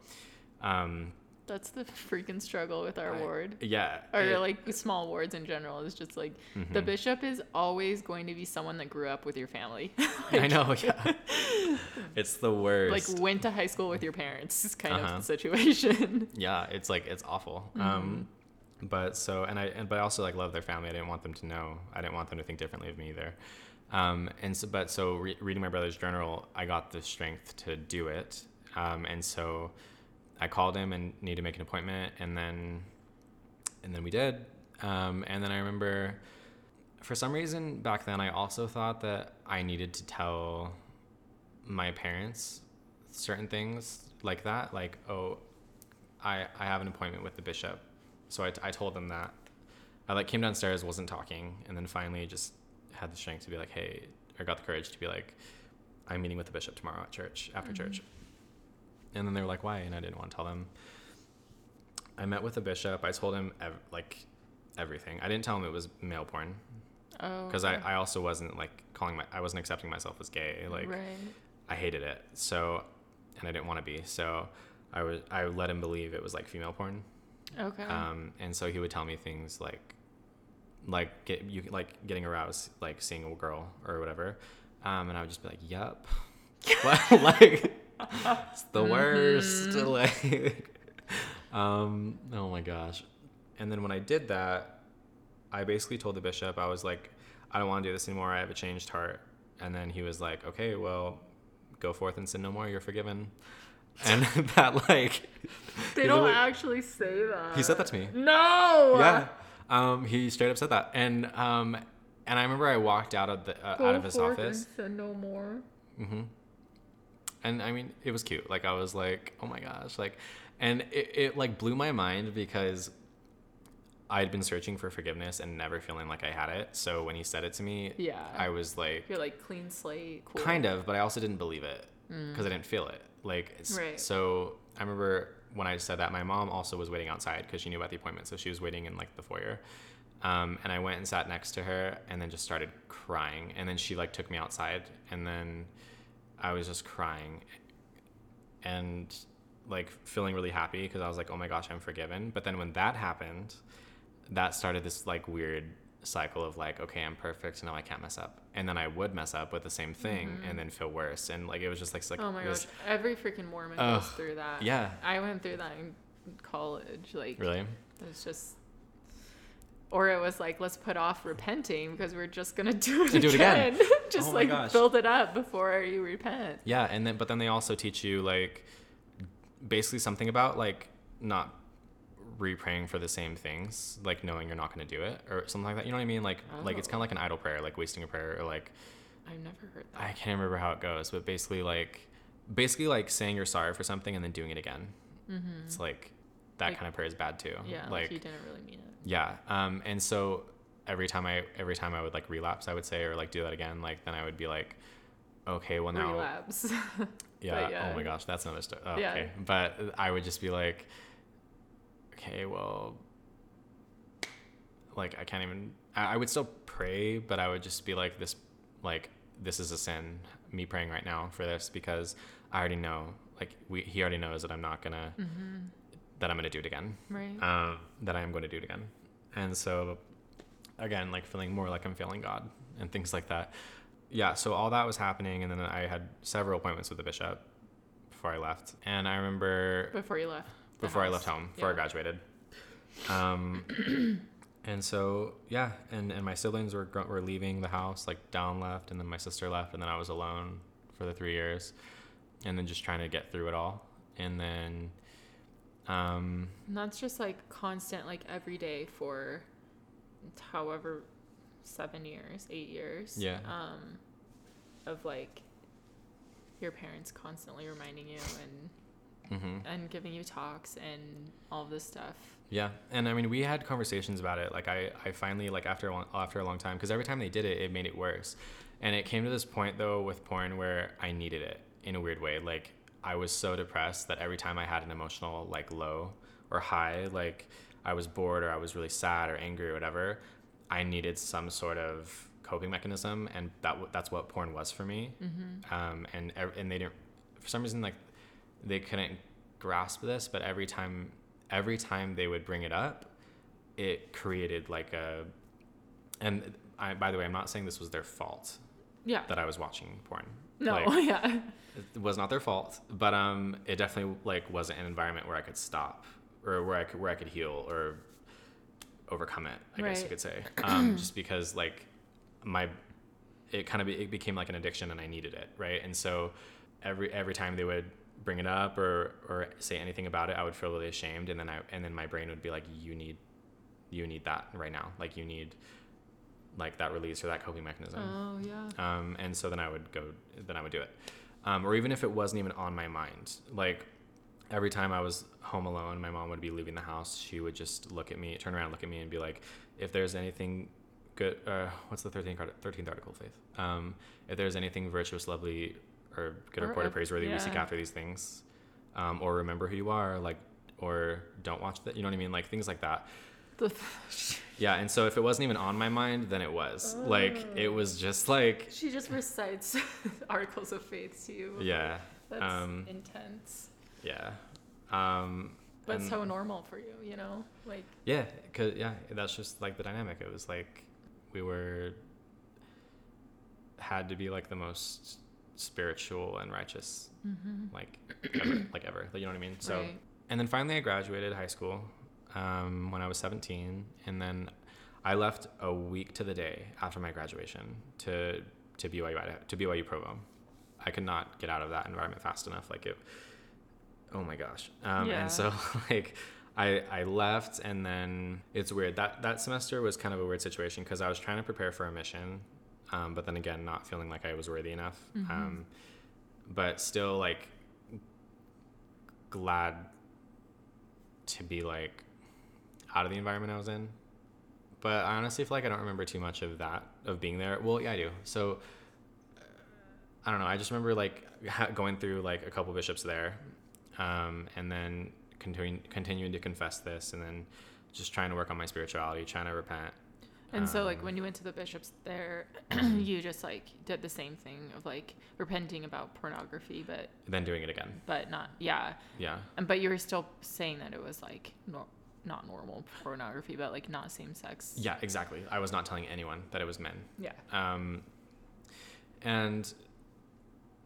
um, That's the freaking struggle with our I- ward. yeah, Or it- like small wards in general is just like the Mhm. bishop is always going to be someone that grew up with your family. I know, yeah, it's the worst. like went to high school with your parents is kind Uh-huh. of the situation. yeah, it's like it's awful. Mm-hmm. Um, but so and I and but I also like love their family. I didn't want them to know. I didn't want them to think differently of me either. Um, and so, but so re- reading my brother's journal, I got the strength to do it. Um, and so I called him and needed to make an appointment, and then and then we did. Um, and then I remember, for some reason back then, I also thought that I needed to tell my parents certain things like that, like oh, I I have an appointment with the bishop, so I, I told them that. I like came downstairs, wasn't talking, and then finally just had the strength to be like, hey, or got the courage to be like, I'm meeting with the bishop tomorrow at church after church. And then they were like, why? And I didn't want to tell them. I met with the bishop. I told him ev- like everything. I didn't tell him it was male porn Oh. because I, I also wasn't like calling my I wasn't accepting myself as gay. Like right. I hated it. So, and I didn't want to be. So, I was I let him believe it was like female porn. Okay. Um, and so he would tell me things like, like get you like getting aroused, like seeing a girl or whatever. Um, and I would just be like, What? like it's the worst. Like, um, oh my gosh. And then when I did that, I basically told the bishop I was like, "I don't want to do this anymore. I have a changed heart." And then he was like, "Okay, well, go forth and sin no more. You're forgiven." And that like they don't actually say that. he said that to me. No. Yeah. Um, he straight up said that, and um, and I remember I walked out of the uh, out of his forth office. And sin no more. hmm And I mean, it was cute. Like I was like, oh my gosh, like, and it, it like blew my mind because I had been searching for forgiveness and never feeling like I had it. So when he said it to me, Yeah. I was like, You're like clean slate. Cool. kind of, but I also didn't believe it because I didn't feel it. Like, Right. so I remember when I said that, my mom also was waiting outside because she knew about the appointment, so she was waiting in like the foyer. Um, and I went and sat next to her, and then just started crying. And then she like took me outside, and then I was just crying, and like feeling really happy because I was like, oh my gosh, I'm forgiven. But then when that happened, that started this like weird cycle of like, okay, I'm perfect, now I can't mess up. And then I would mess up with the same thing mm-hmm. and then feel worse. And like it was just like, like Oh my was- gosh. Every freaking Mormon Ugh. goes through that. Yeah. I went through that in college. Like Really? it was just or it was like let's put off repenting because we're just gonna do it And do it again. again. just Oh like gosh. build it up before you repent. Yeah, and then but then they also teach you like basically something about like not re-praying for the same things, like knowing you're not going to do it or something like that. You know what I mean? Like like it's Oh. kind of like an idle prayer, like wasting a prayer or like I've never heard that. I can't remember how it goes, but basically like basically like saying you're sorry for something and then doing it again. mm-hmm. It's like that Like- kind of prayer is bad too. Yeah, like, like you didn't really mean it. Yeah. Um, and so every time I every time I would like relapse, I would say or like do that again, like then I would be like, okay, well now Relapse. Yeah. yeah. Oh my gosh, that's another story. Yeah. okay. But I would just be like, okay, well, like I can't even. I, I would still pray, but I would just be like this, like this is a sin. Me praying right now for this because I already know. Like we, he already knows that I'm not gonna. mm-hmm. That I'm gonna do it again. Right. Um, that I am going to do it again. And so, again, like feeling more like I'm failing God and things like that. Yeah, so all that was happening, and then I had several appointments with the bishop before I left. And I remember before you left. before I left home, before I graduated. Um, and so yeah, and, and my siblings were were leaving the house, like down left, and then my sister left, and then I was alone for the three years, and then just trying to get through it all. And then, um, And that's just like constant, like every day for however seven years, eight years. Yeah. Um, of like your parents constantly reminding you and hmm and giving you talks and all this stuff. Yeah, and I mean, we had conversations about it. Like, I, I finally like after a long, after a long time, because every time they did it, it made it worse. And it came to this point though with porn where I needed it in a weird way. Like, I was so depressed that every time I had an emotional like low or high, like I was bored or I was really sad or angry or whatever, I needed some sort of coping mechanism, and that that's what porn was for me. Mm-hmm. Um, and and they didn't for some reason like they couldn't grasp this, but every time every time they would bring it up, it created like a and I, by the way, I'm not saying this was their fault Yeah. that I was watching porn. No. Like, yeah. it was not their fault, but um, it definitely like wasn't an environment where I could stop or where I could where I could heal or overcome it. I guess you could say, um, just because like my it kind of be, it became like an addiction and I needed it, right? And so every every time they would bring it up or or say anything about it, I would feel really ashamed, and then I and then my brain would be like, you need you need that right now, like you need like that release or that coping mechanism. Oh yeah. Um, and so then I would go, then I would do it. Um, or even if it wasn't even on my mind, like every time I was home alone, my mom would be leaving the house. She would just look at me, turn around, look at me, and be like, "If there's anything good, uh, what's the thirteenth thirteenth article of faith? Um, if there's anything virtuous, lovely, or good Or report, or praiseworthy, we seek after these things, um, or remember who you are, like, or don't watch that. You know what I mean? Like things like that. The Yeah. And so if it wasn't even on my mind, then it was like it was just like she just recites articles of faith to you. yeah. That's um, intense. Yeah. Um, But and- so normal for you, you know? Like yeah, cause yeah, that's just like the dynamic. It was like we were had to be like the most spiritual and righteous like ever, like ever. You know what I mean? So right. and then finally I graduated high school um, when I was 17, and then I left a week to the day after my graduation to to BYU to BYU Provo. I could not get out of that environment fast enough. Like it. Oh my gosh. Um, Yeah. And so like. I, I left and then it's weird that that semester was kind of a weird situation because I was trying to prepare for a mission, um, but then again not feeling like I was worthy enough, Mhm. um, but still like glad to be like out of the environment I was in. But I honestly feel like I don't remember too much of that of being there. Well, yeah, I do. So I don't know. I just remember like going through like a couple bishops there, um, and then continuing continuing to confess this, and then just trying to work on my spirituality, trying to repent. And so like Um, when you went to the bishops there, you just like did the same thing of like repenting about pornography, but then doing it again. but not yeah. Yeah. And but you were still saying that it was like nor- not normal pornography, but like not same sex. Yeah, exactly. I was not telling anyone that it was men. Yeah. um, and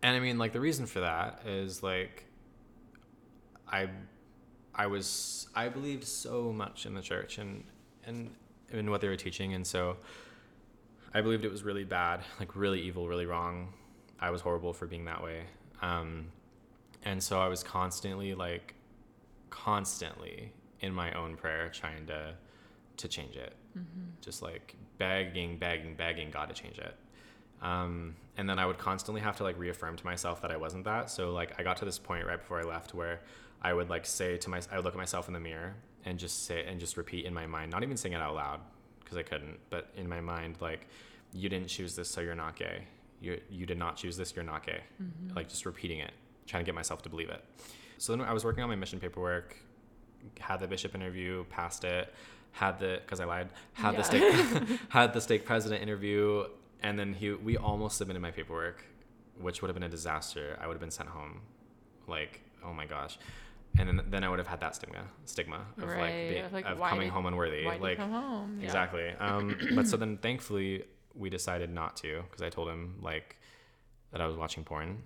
and I mean like the reason for that is like I I was I believed so much in the church and and in what they were teaching and so I believed it was really bad like really evil really wrong I was horrible for being that way um, and so I was constantly like constantly in my own prayer trying to to change it Mm-hmm. just like begging, begging, begging God to change it. Um, and then I would constantly have to like reaffirm to myself that I wasn't that. So like I got to this point right before I left where I would like say to my, I would look at myself in the mirror and just say and just repeat in my mind, not even saying it out loud because I couldn't, but in my mind like, you didn't choose this, so you're not gay. You you did not choose this, you're not gay. Mm-hmm. Like just repeating it, trying to get myself to believe it. So then I was working on my mission paperwork, had the bishop interview, passed it, had the because I lied, had the stake had the stake president interview, and then he we almost submitted my paperwork, which would have been a disaster. I would have been sent home, like oh my gosh, and then then I would have had that stigma stigma of like, being, of, like, of coming did- home unworthy, like home? Yeah. Exactly. Um, but so then thankfully we decided not to because I told him like that I was watching porn.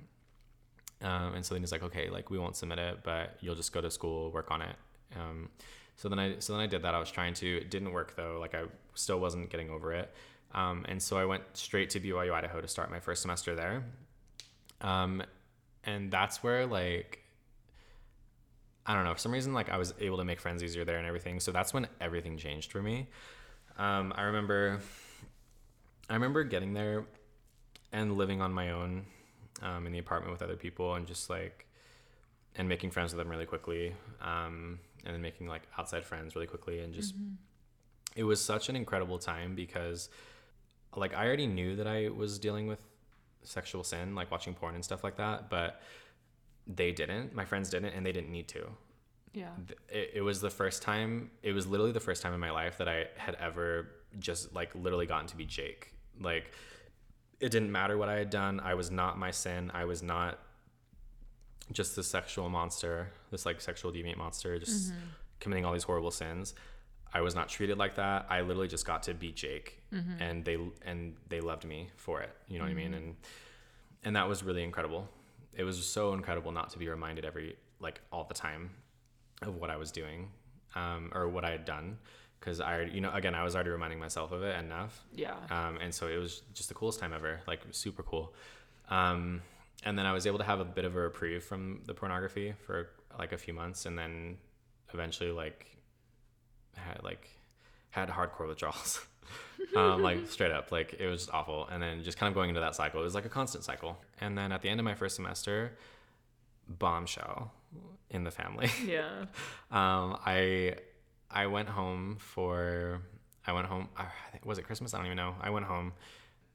Um, and so then he's like, okay, like we won't submit it, but you'll just go to school, work on it. Um, so then I, so then I did that. I was trying to, it didn't work though. Like I still wasn't getting over it. Um, and so I went straight to BYU Idaho to start my first semester there. Um, and that's where like, I don't know, for some reason, like I was able to make friends easier there and everything. So that's when everything changed for me. Um, I remember, I remember getting there and living on my own um, in the apartment with other people and just like and making friends with them really quickly um, and then making like outside friends really quickly and just mm-hmm. it was such an incredible time because like I already knew that I was dealing with sexual sin like watching porn and stuff like that but they didn't my friends didn't and they didn't need to. Yeah. it, it was the first time it was literally the first time in my life that i had ever just like literally gotten to be jake. Like it didn't matter what i had done i was not my sin i was not just this sexual monster this like sexual deviant monster just committing all these horrible sins. I was not treated like that. I literally just got to be jake and they and they loved me for it. You know what i mean? And and that was really incredible. It was so incredible not to be reminded every like all the time of what I was doing um, or what I had done. Because I you know again I was already reminding myself of it enough. Yeah. um, and so it was just the coolest time ever like super cool. Um, and then I was able to have a bit of a reprieve from the pornography for like a few months and then eventually like had like had hardcore withdrawals um, like straight up like it was awful and then just kind of going into that cycle it was like a constant cycle and then at the end of my first semester bombshell in the family Yeah. um, I I went home for I went home. I think was it Christmas? I don't even know. I went home.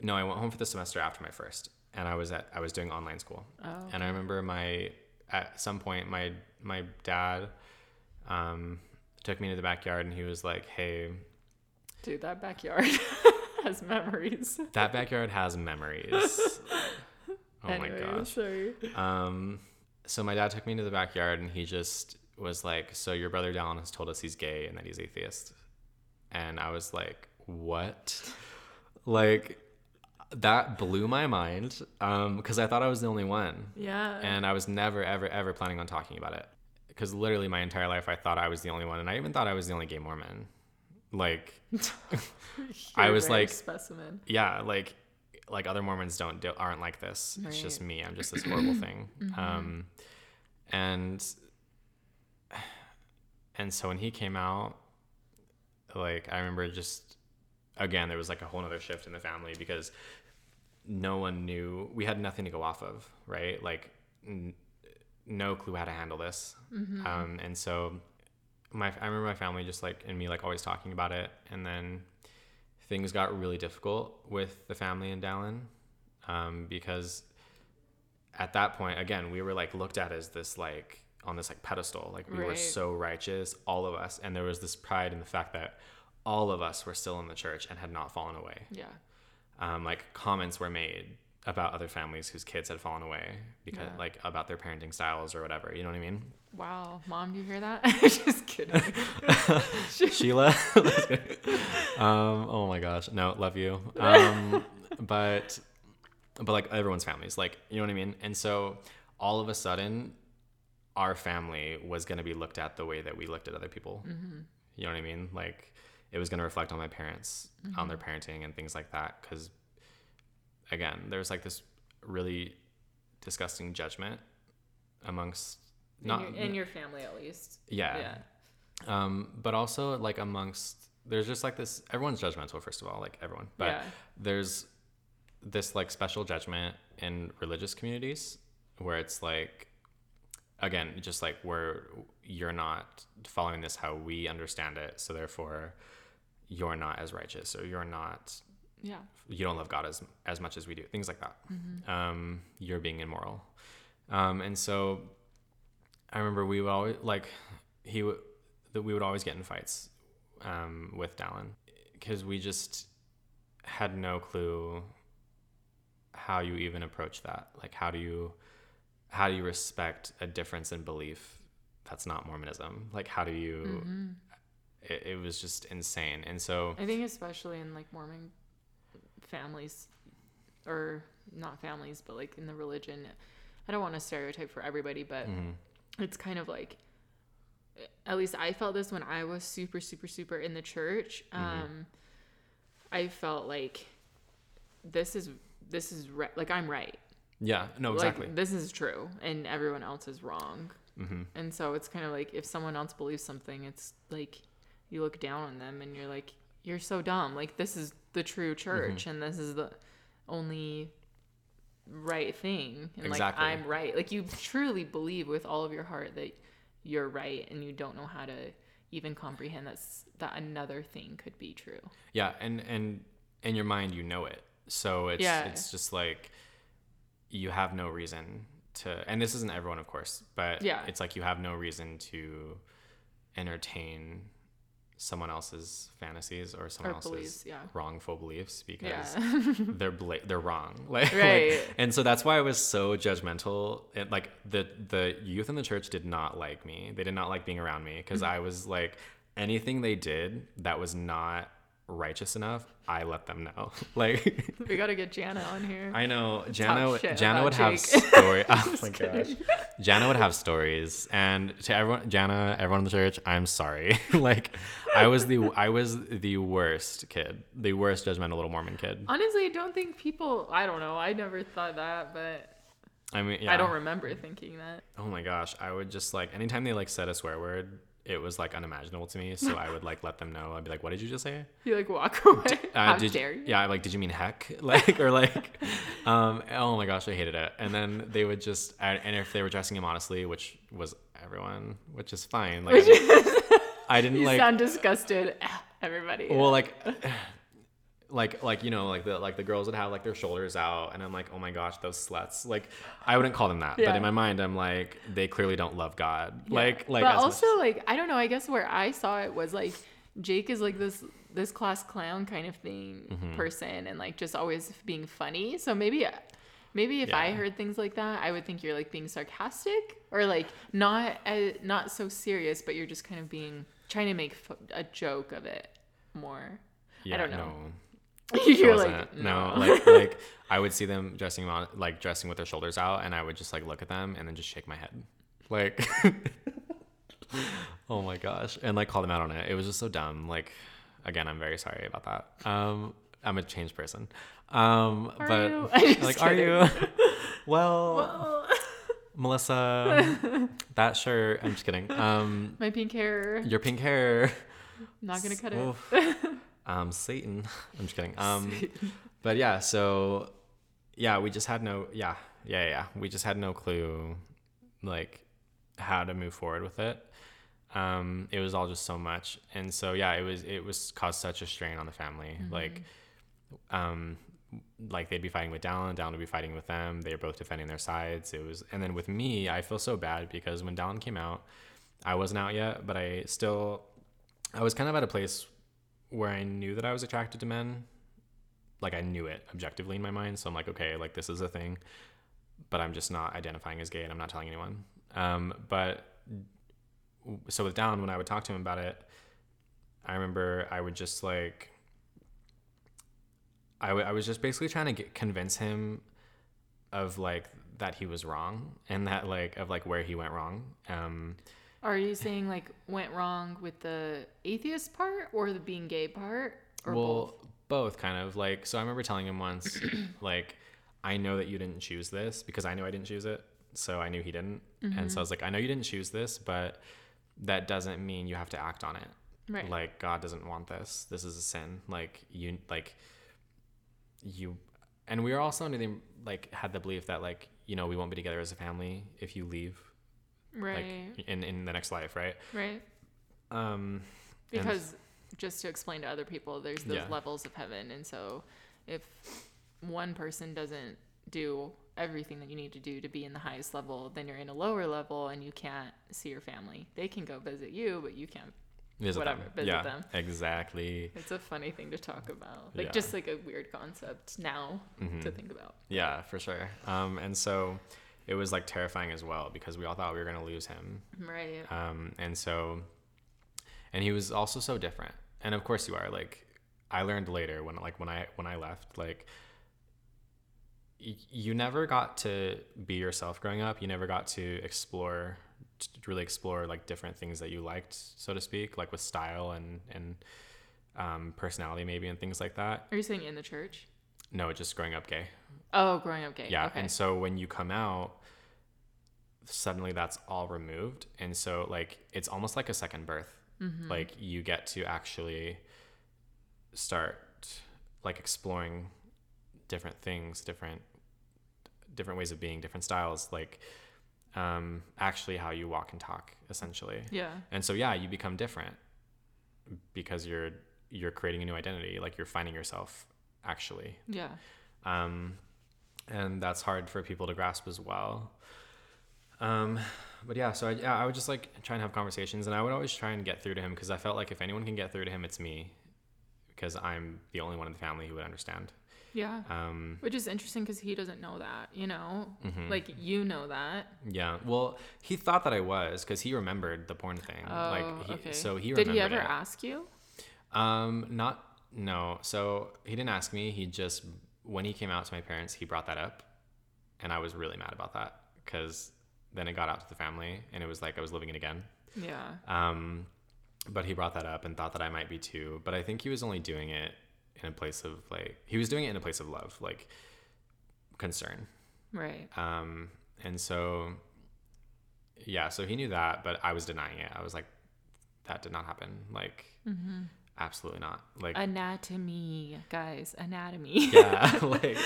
No, I went home for the semester after my first, and I was at I was doing online school. Oh. And I remember my at some point my my dad um, took me to the backyard and he was like, "Hey, Dude, that backyard has memories. that backyard has memories." oh my gosh. Sorry. Um, so my dad took me to the backyard and he just was like, "So your brother Dallin has told us he's gay and that he's atheist," and I was like, "What?" like that blew my mind because I thought I was the only one, Yeah. and I was never, ever, ever planning on talking about it. Because literally my entire life I thought I was the only one, and I even thought I was the only gay Mormon. Like, I was like- specimen. yeah like like other mormons don't do, aren't like this. It's just me. I'm just this horrible thing. Um and and so when he came out like i remember just again there was like a whole other shift in the family because no one knew we had nothing to go off of right? Like n- no clue how to handle this. Um and so my i remember my family just like and me like always talking about it. And then things got really difficult with the family in Dallin um, because at that point, again, we were like looked at as this like on this like pedestal, like we were so righteous, all of us, and there was this pride in the fact that all of us were still in the church and had not fallen away. Yeah. Um, like comments were made about other families whose kids had fallen away because Yeah. like about their parenting styles or whatever. You know what I mean? Wow. Mom, do you hear that? Just kidding. Sheila. um, oh my gosh, no, love you. Um, but but like everyone's families, like you know what I mean. And so all of a sudden, our family was gonna be looked at the way that we looked at other people. You know what I mean? Like it was gonna reflect on my parents, on their parenting and things like that. Because again, there's like this really disgusting judgment amongst in, not your, in your family, at least. yeah Yeah. um but also like amongst there's just like this everyone's judgmental first of all like everyone but Yeah. there's this like special judgment in religious communities where it's like again just like where you're not following this how we understand it so therefore you're not as righteous or you're not Yeah. you don't love God as as much as we do, things like that. Um, you're being immoral, um, and so I remember we would always like he would that we would always get in fights um, with Dallin because we just had no clue how you even approach that. Like, how do you how do you respect a difference in belief that's not Mormonism? Like, how do you? It, it was just insane, and so I think especially in like Mormon families, or not families, but like in the religion. I don't want to stereotype for everybody, but mhm. it's kind of like at least I felt this when I was super super super in the church. Um I felt like this is this is right like I'm right. yeah, no, exactly. Like this is true and everyone else is wrong. hmm And so it's kind of like if someone else believes something, it's like you look down on them and you're like, you're so dumb. Like this is the true mm-hmm. church and this is the only right thing and Exactly. like I'm right. Like you truly believe with all of your heart that you're right and you don't know how to even comprehend that's that another thing could be true. Yeah, and and in your mind you know it. So it's Yeah. it's just like you have no reason to and this isn't everyone of course, but Yeah. it's like you have no reason to entertain someone else's fantasies or someone Or else's beliefs, yeah. wrongful beliefs because Yeah. they're bla- they're wrong like, like- Right. and so that's why i was so judgmental it, like the the youth in the church did not like me they did not like being around me because Mm-hmm. i was like anything they did that was not righteous enough i let them know like we gotta get Jana on here. I know Jana. Jana would have Jake. story. Oh my gosh, Jana would have stories, and to everyone, Jana, everyone in the church, I'm sorry. like, I was the I was the worst kid, the worst judgmental little Mormon kid. Honestly, I don't think people. I don't know. I never thought that, but I mean, yeah. I don't remember thinking that. Oh my gosh, I would just like anytime they like said a swear word, it was like unimaginable to me. So I would like let them know. I'd be like, "What did you just say?" You like walk away. Uh, How did, dare you? Yeah, like, did you mean heck? Like, or like, um, oh my gosh, I hated it. And then they would just, and and if they were dressing him honestly, which was everyone, which is fine. Like, I didn't You like, sound disgusted. Everybody. well, like, like, like you know, like the like the girls would have like their shoulders out, and I'm like, oh my gosh, those sluts. Like, I wouldn't call them that, but in my mind, I'm like, they clearly don't love God. Yeah. Like, like, but as much- also like I don't know. I guess where I saw it was like Jake is like this this class clown kind of thing Mm-hmm. person, and like just always being funny. So maybe. Maybe if I heard things like that, I would think you're like being sarcastic or like not uh, not so serious, but you're just kind of being trying to make f- a joke of it more. yeah, don't know. No. you're wasn't. like no, like like I would see them dressing on like dressing with their shoulders out, and I would just like look at them and then just shake my head, like, oh my gosh, and like call them out on it. It was just so dumb. Like, again, I'm very sorry about that. Um, I'm a changed person. Um, Are but you? I'm like, are you? well, Well, Melissa, that shirt. I'm just kidding. Um, my pink hair. your pink hair. Not gonna cut it. Um, Satan. I'm just kidding. Um, but yeah, so yeah, we just had no, yeah, yeah, yeah, we just had no clue, like, how to move forward with it. Um, it was all just so much, and so yeah, it was it was caused such a strain on the family. Like, um, like they'd be fighting with Dallin, Dallin would be fighting with them. They were both defending their sides. It was, and then with me, I feel so bad because when Dallin came out, I wasn't out yet, but I still, I was kind of at a place where I knew that I was attracted to men. Like I knew it objectively in my mind. So I'm like, okay, like this is a thing, but I'm just not identifying as gay and I'm not telling anyone. Um, but so with Dallin, when I would talk to him about it, I remember I would just like, I, w- I was just basically trying to get, convince him of like that he was wrong and that like of like where he went wrong. Um, Are you saying like went wrong with the atheist part or the being gay part or well, both? both kind of like. So I remember telling him once, like, I know that you didn't choose this because I knew I didn't choose it. So I knew he didn't, and so I mm-hmm. was like, I know you didn't choose this, but that doesn't mean you have to act on it. Right. Like God doesn't want this. This is a sin. Like you like you and we were also under the like had the belief that like, you know, we won't be together as a family if you leave right. like in in the next life, right? right. Um Because just to explain to other people, there's those Yeah. levels of heaven, and so if one person doesn't do everything that you need to do to be in the highest level, then you're in a lower level and you can't see your family. They can go visit you, but you can't. visit whatever, them. visit yeah, them. exactly. It's a funny thing to talk about. Like Yeah. just like a weird concept now Mhm. to think about. Yeah, for sure. Um, and so it was like terrifying as well because we all thought we were gonna lose him. Right. Um, and so, and he was also so different. And of course you are. Like, I learned later when like when I when I left, like, y- you never got to be yourself growing up. You never got to explore, to really explore like different things that you liked, so to speak, like with style and and um, personality maybe and things like that. Are you saying in the church? No, just growing up gay. Oh, growing up gay. Yeah. Okay. And so when you come out, suddenly that's all removed. And so, like, it's almost like a second birth. Mm-hmm. Like, you get to actually start, like, exploring different things, different different ways of being, different styles, like um, actually how you walk and talk, essentially. Yeah. And so yeah, you become different because you're you're creating a new identity, like you're finding yourself actually. Yeah. Um, and that's hard for people to grasp as well. Um, but yeah, so I, yeah, I would just like try and have conversations, and I would always try and get through to him because I felt like if anyone can get through to him, it's me, because I'm the only one in the family who would understand. Yeah. Um, Which is interesting because he doesn't know that, you know? mhm. Like, you know that. yeah, well, he thought that I was because he remembered the porn thing. Oh, like, he, okay. so he Did he ever it. ask you? Um, not no. So he didn't ask me. He just when he came out to my parents, he brought that up, and I was really mad about that because then it got out to the family, and it was like I was living it again. Yeah. Um, but he brought that up and thought that I might be too. But I think he was only doing it in a place of like he was doing it in a place of love, like concern. Right. Um, and so yeah, so he knew that, but I was denying it. I was like, that did not happen. Like, Mm-hmm. Absolutely not. Like, Anatomy, guys. Anatomy. yeah like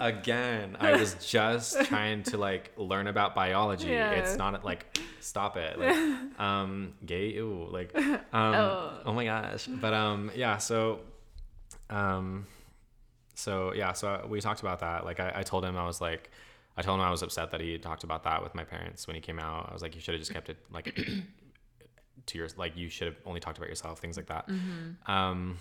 again i was just trying to like learn about biology Yeah. it's not like stop it like um gay ew like um Oh. oh. my gosh but um yeah so um so yeah so we talked about that like I, I told him i was like i told him i was upset that he talked about that with my parents when he came out i was like you should have just kept it like to your like you should have only talked about yourself things like that Mm-hmm. um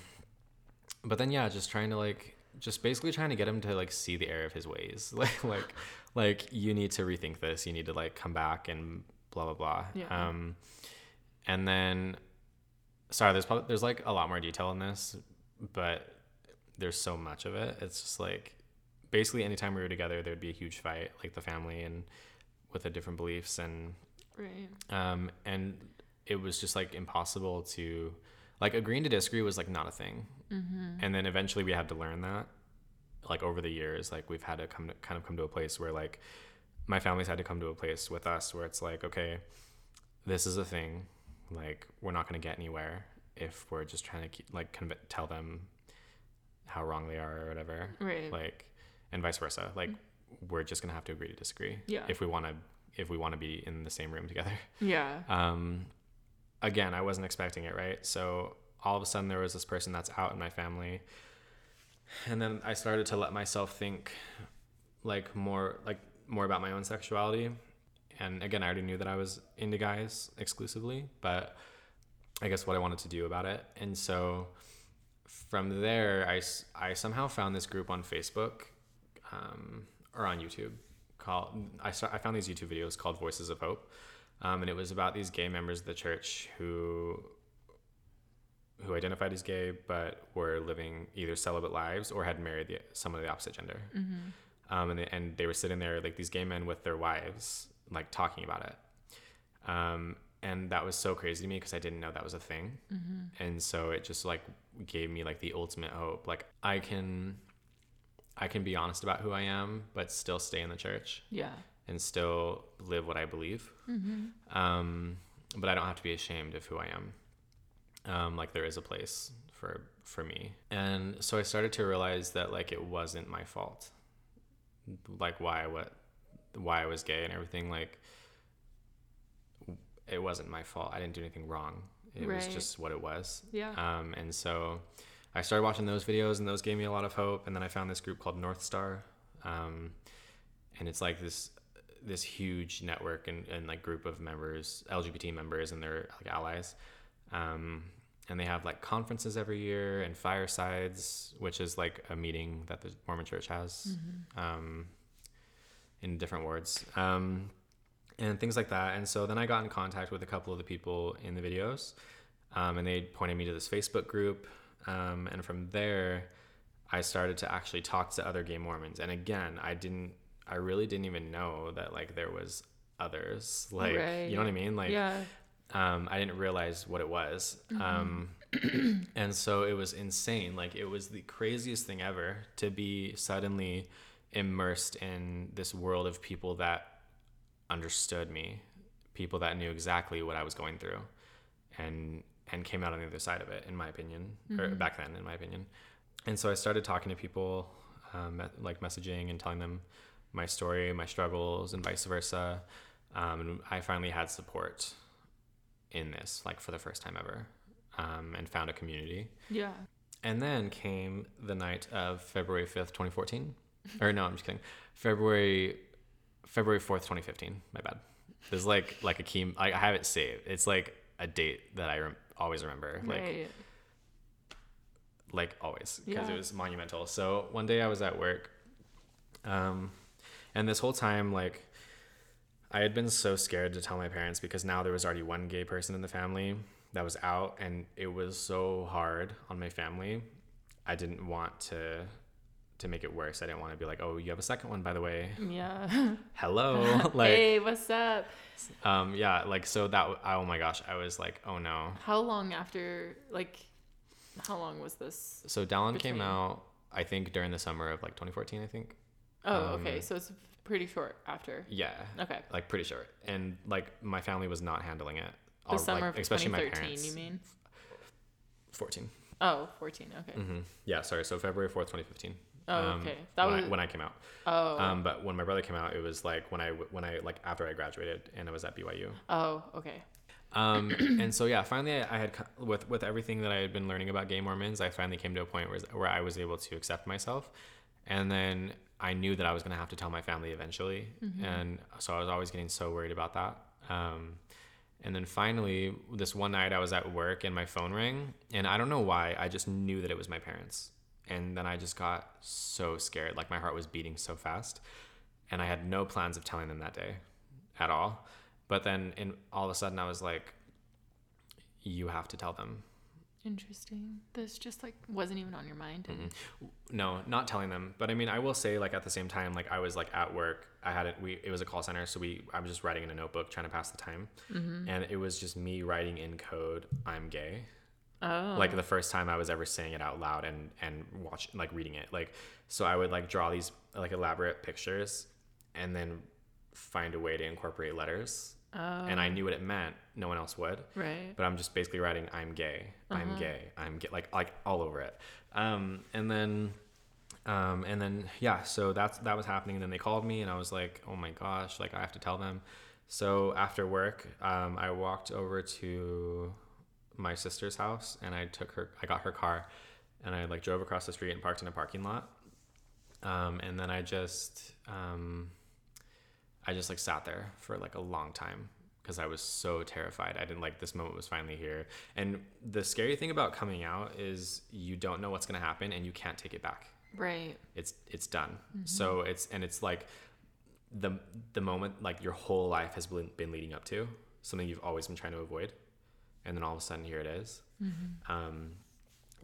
but then yeah just trying to like just basically trying to get him to like see the error of his ways like like like you need to rethink this you need to like come back and blah blah blah Yeah. um and then sorry there's probably there's like a lot more detail in this but there's so much of it it's just like basically anytime we were together there'd be a huge fight like the family and with the different beliefs and Right. um, and it was just like impossible to like agreeing to disagree was like not a thing Mm-hmm. and then eventually we had to learn that like over the years like we've had to come to kind of come to a place where like my family's had to come to a place with us where it's like okay this is a thing like we're not going to get anywhere if we're just trying to keep, like conv- tell them how wrong they are or whatever Right. like and vice versa like we're just going to have to agree to disagree Yeah. if we want to if we want to be in the same room together yeah. um, again, I wasn't expecting it, right? So all of a sudden, there was this person that's out in my family, and then I started to let myself think, like more, like more about my own sexuality. And again, I already knew that I was into guys exclusively, but I guess what I wanted to do about it. And so from there, I, I somehow found this group on Facebook um, or on YouTube called, I, I found these YouTube videos called Voices of Hope. Um, and it was about these gay members of the church who who identified as gay but were living either celibate lives or had married the, someone of the opposite gender. Mm-hmm. Um, and, they, and they were sitting there like these gay men with their wives, like talking about it. Um, and that was so crazy to me because I didn't know that was a thing. Mm-hmm. And so it just like gave me like the ultimate hope. Like I can, I can be honest about who I am, but still stay in the church Yeah. And still live what I believe. Mm-hmm. Um, but I don't have to be ashamed of who I am. Um, like there is a place for for me, and so I started to realize that like it wasn't my fault. Like why what why I was gay and everything like it wasn't my fault. I didn't do anything wrong. It was just what it was. Yeah. Um, and so I started watching those videos, and those gave me a lot of hope. And then I found this group called North Star, um, and it's like this this huge network and, and like group of members, LGBT members, and their like allies. Um, and they have like conferences every year and firesides, which is like a meeting that the Mormon Church has um, in different wards. Um, and things like that. And so then I got in contact with a couple of the people in the videos, um, and they pointed me to this Facebook group. Um, and from there, I started to actually talk to other gay Mormons. And again, I didn't, I really didn't even know that like there was others. Like, you know what I mean? Like, yeah. um, I didn't realize what it was. Um, and so it was insane. Like it was the craziest thing ever to be suddenly immersed in this world of people that understood me, people that knew exactly what I was going through, and and came out on the other side of it, in my opinion, or back then, in my opinion. And so I started talking to people, um, like messaging and telling them my story, my struggles, and vice versa. Um, and I finally had support in this, like for the first time ever, um, and found a community. Yeah. And then came the night of February 5th, 2014. or no, I'm just kidding. February February 4th, 2015. My bad. There's like like a key I, I have it saved. It's like a date that I rem- always remember. Like Right. like always because Yeah. it was monumental. So one day I was at work, um, and this whole time like I had been so scared to tell my parents because now there was already one gay person in the family that was out, and it was so hard on my family. I didn't want to to make it worse. I didn't want to be like, oh, you have a second one, by the way. Yeah. Hello, like, hey, what's up? um, yeah, like so that. Oh my gosh, I was like, oh no. How long after, like, how long was this? So Dallin came out, I think during the summer of like 2014, I think. Oh, Um, okay. So it's pretty short after. Yeah. Okay. Like pretty short. And like my family was not handling it. The All- summer like, of especially my 2013, parents. you mean? 14. Oh, 14. Okay. hmm Yeah, sorry. So February 4th, 2015. Oh, um, okay. That when, was. I, when I came out. oh. Um, but when my brother came out, it was like when I when I like after I graduated and I was at BYU. oh, okay. Um, and so yeah, finally I, I had with with everything that I had been learning about gay Mormons, I finally came to a point where where I was able to accept myself, and then I knew that I was gonna have to tell my family eventually, and so I was always getting so worried about that. Um, and then finally, this one night I was at work and my phone rang, and I don't know why, I just knew that it was my parents, and then I just got so scared, like my heart was beating so fast, and I had no plans of telling them that day, at all. But then, in all of a sudden, I was like, "You have to tell them." Interesting. This just like wasn't even on your mind. and- No, not telling them. But I mean, I will say, like at the same time, like I was like at work. I had it. We it was a call center, so we I was just writing in a notebook, trying to pass the time, mm-hmm. and it was just me writing in code, "I'm gay." Oh. like the first time I was ever saying it out loud and and watch like reading it like so I would like draw these like elaborate pictures and then find a way to incorporate letters Oh. and I knew what it meant. No one else would. Right. but I'm just basically writing I'm gay. I'm Uh-huh. gay. I'm gay. Like like all over it. Um and then um and then yeah so that's that was happening. And then they called me and I was like oh my gosh like I have to tell them. So after work um I walked over to my sister's house and I took her I got her car and I like drove across the street and parked in a parking lot. Um and then I just um I just like sat there for like a long time because I was so terrified. I didn't like this moment was finally here. And the scary thing about coming out is you don't know what's going to happen and you can't take it back. Right. It's it's done. So it's and it's like the the moment like your whole life has been, been leading up to something you've always been trying to avoid, and then all of a sudden here it is. Um,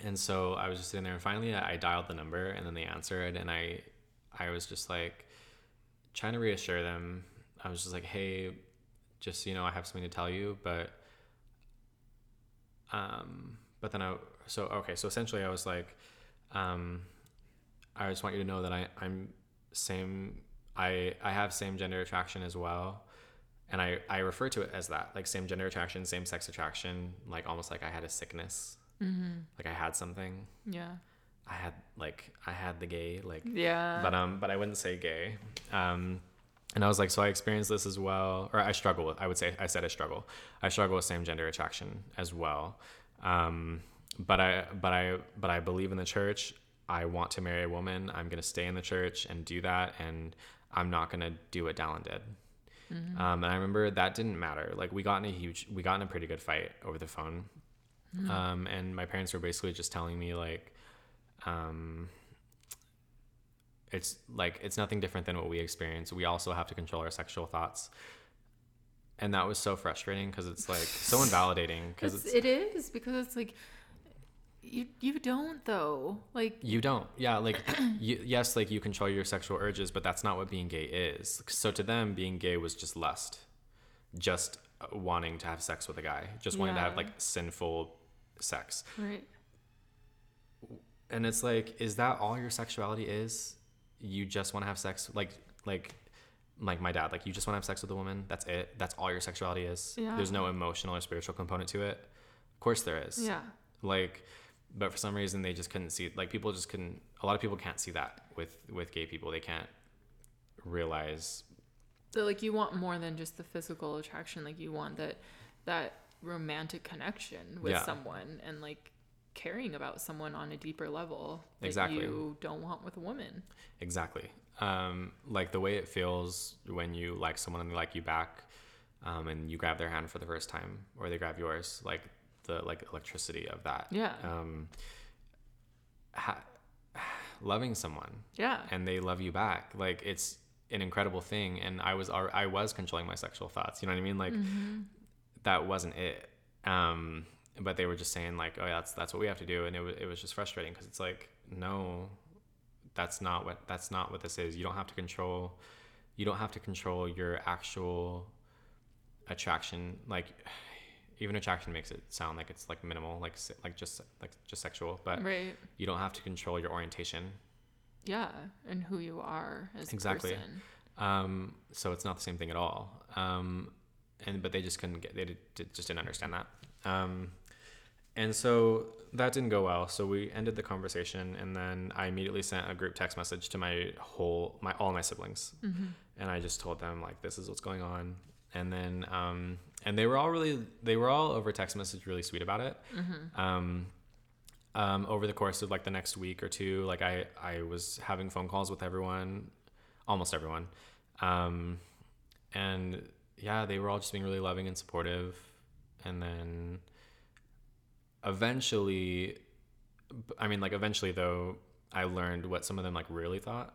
and so I was just sitting there, and finally I, I dialed the number, and then they answered, and I I was just like trying to reassure them. I was just like, hey, just so you know, I have something to tell you, but um, but then I so okay, so essentially I was like, um, I just want you to know that I I'm same I I have same gender attraction as well. And I, I refer to it as that, like same gender attraction, same sex attraction, like almost like I had a sickness, Mm-hmm. like I had something. Yeah. I had like I had the gay, like Yeah. but um but I wouldn't say gay. Um and I was like, so I experienced this as well, or I struggle with. I would say I said I struggle. I struggle with same gender attraction as well. Um, but I but I but I believe in the church. I want to marry a woman. I'm gonna stay in the church and do that, and I'm not gonna do what Dallin did. Um, and I remember that didn't matter. Like we got in a huge, we got in a pretty good fight over the phone. Um, and my parents were basically just telling me like, um, it's like it's nothing different than what we experience. We also have to control our sexual thoughts, and that was so frustrating because it's like so invalidating because It's, it's, it is because it's like you you don't though. Like you don't. Yeah like you, yes like you control your sexual urges but that's not what being gay is. So to them being gay was just lust just wanting to have sex with a guy just wanting to have like sinful sex. Right and it's like is that all your sexuality is you just want to have sex like like like my dad like you just want to have sex with a woman that's it that's all your sexuality is Yeah. there's no emotional or spiritual component to it of course there is yeah like but for some reason they just couldn't see like people just couldn't a lot of people can't see that with with gay people they can't realize So like you want more than just the physical attraction. Like you want that that romantic connection with Yeah. someone and like caring about someone on a deeper level that Exactly. you don't want with a woman. Exactly. Um, like the way it feels when you like someone and they like you back, um, and you grab their hand for the first time, or they grab yours. Like the like electricity of that. Yeah. Um, ha- loving someone Yeah. and they love you back, like it's an incredible thing. And I was I was controlling my sexual thoughts. You know what I mean? Like Mm-hmm. that wasn't it. Um, but they were just saying like, oh, yeah, that's that's what we have to do, and it was it was just frustrating because it's like, no, that's not what that's not what this is. You don't have to control, you don't have to control your actual attraction. Like, even attraction makes it sound like it's like minimal, like like just like just sexual, but Right. you don't have to control your orientation. Yeah. And who you are as Exactly. a person. Um, so it's not the same thing at all. Um, and but they just couldn't get they did- just didn't understand that. Um, and so that didn't go well. So we ended the conversation, and then I immediately sent a group text message to my whole my all my siblings, and I just told them like this is what's going on. And then um, and they were all really they were all over text message really sweet about it. Um, um, over the course of like the next week or two, like I, I was having phone calls with everyone, almost everyone. Um, and yeah, they were all just being really loving and supportive. And then eventually, I mean, like eventually though, I learned what some of them like really thought,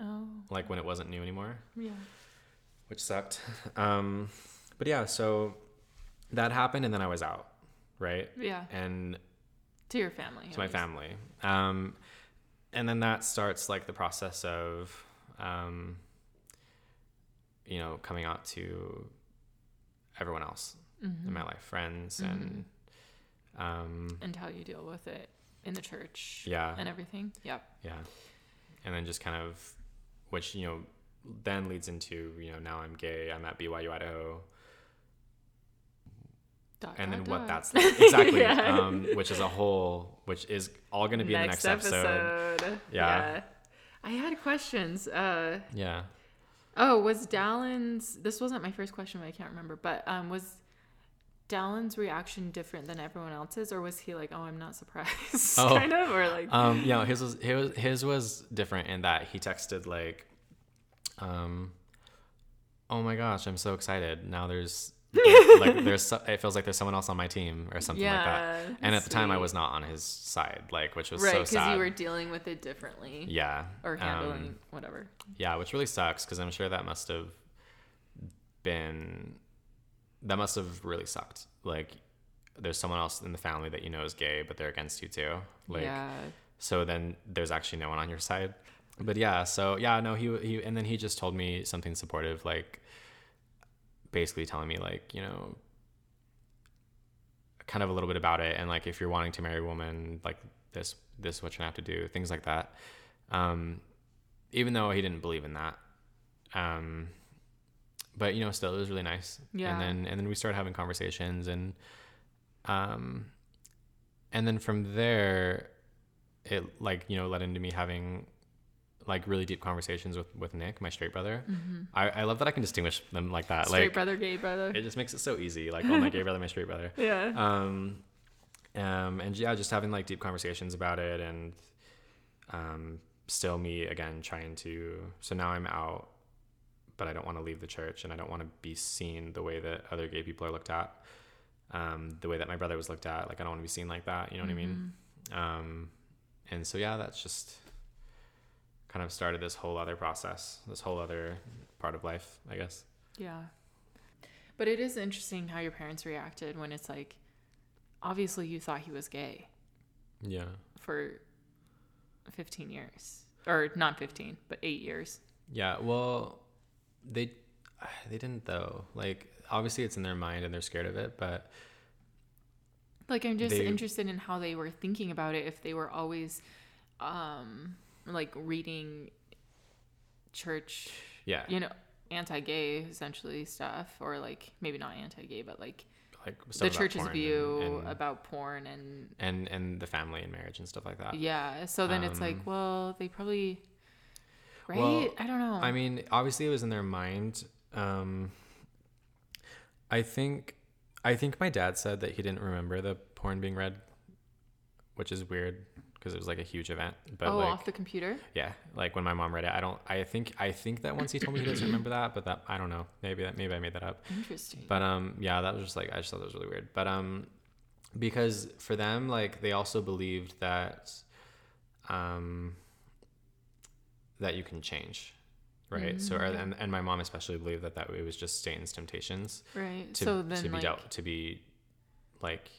Oh. like when it wasn't new anymore, Yeah. which sucked. Um, but yeah, so that happened and then I was out, right? Yeah. And To your family. to my least. family. Um, and then that starts like the process of, um, you know, coming out to everyone else Mm-hmm. in my life, friends, and um, And how you deal with it in the church. Yeah. And everything. Yep. yeah, and then just kind of, which you know, then leads into you know now I'm gay. I'm at BYU Idaho, Dot, and then dot, what dot. that's like. exactly, Yeah. um, which is a whole, which is all going to be in the next episode. Yeah. I had questions. Uh, Yeah. oh, was Dallin's? This wasn't my first question, but I can't remember. But um, was Dallin's reaction different than everyone else's, or was he like, "Oh, I'm not surprised," Oh. kind of, or like, um yeah his was his, was- his was different in that he texted like um oh my gosh i'm so excited now there's like there's it feels like there's someone else on my team or something like that and at the time i was not on his side like which was right? so Because you were dealing with it differently, yeah or handling um, whatever. yeah which really sucks because i'm sure that must have been that must have really sucked. Like there's someone else in the family that you know is gay but they're against you too. Like yeah. so then there's actually no one on your side. But yeah so yeah no he he and then he just told me something supportive like basically telling me like you know kind of a little bit about it. And like if you're wanting to marry a woman like this this is what you're gonna have to do things like that. Um even though he didn't believe in that um but you know still it was really nice Yeah. and then and then we started having conversations and um and then from there it like you know led into me having like really deep conversations with with nick my straight brother I, I love that i can distinguish them like that Mm-hmm. Straight like brother, gay brother. it just makes it so easy like oh my gay brother my straight brother yeah. um um and yeah just having like deep conversations about it and um still me again trying to so now i'm out but i don't want to leave the church and i don't want to be seen the way that other gay people are looked at um the way that my brother was looked at like i don't want to be seen like that you know what i mean um and so yeah that's just kind of started this whole other process this whole other part of life i guess Yeah. But it is interesting how your parents reacted when it's like, obviously you thought he was gay yeah for 15 years. Or not 15, but eight years. Yeah, well, they they didn't though. Like obviously it's in their mind and they're scared of it, but Like, I'm just They- interested in how they were thinking about it, if they were always, um, like reading church, yeah, you know, anti gay essentially stuff, or like maybe not anti gay, but like like the church's view and, and, about porn and and and the family and marriage and stuff like that. Yeah. So then it's like, Um, well, they probably right? Well, I don't know. I mean, obviously it was in their mind. Um, I think, I think my dad said that he didn't remember the porn being read, which is weird because it was like a huge event. But oh, like, off the computer. yeah, like when my mom read it, I don't. I think I think that once he told me he doesn't remember that, but that I don't know. Maybe that maybe I made that up. Interesting. But um, yeah, that was just like I just thought that was really weird. But um, because for them, like they also believed that, um, that you can change, right? So and and my mom especially believed that that it was just Satan's temptations right. to so then to be like dealt to be, like,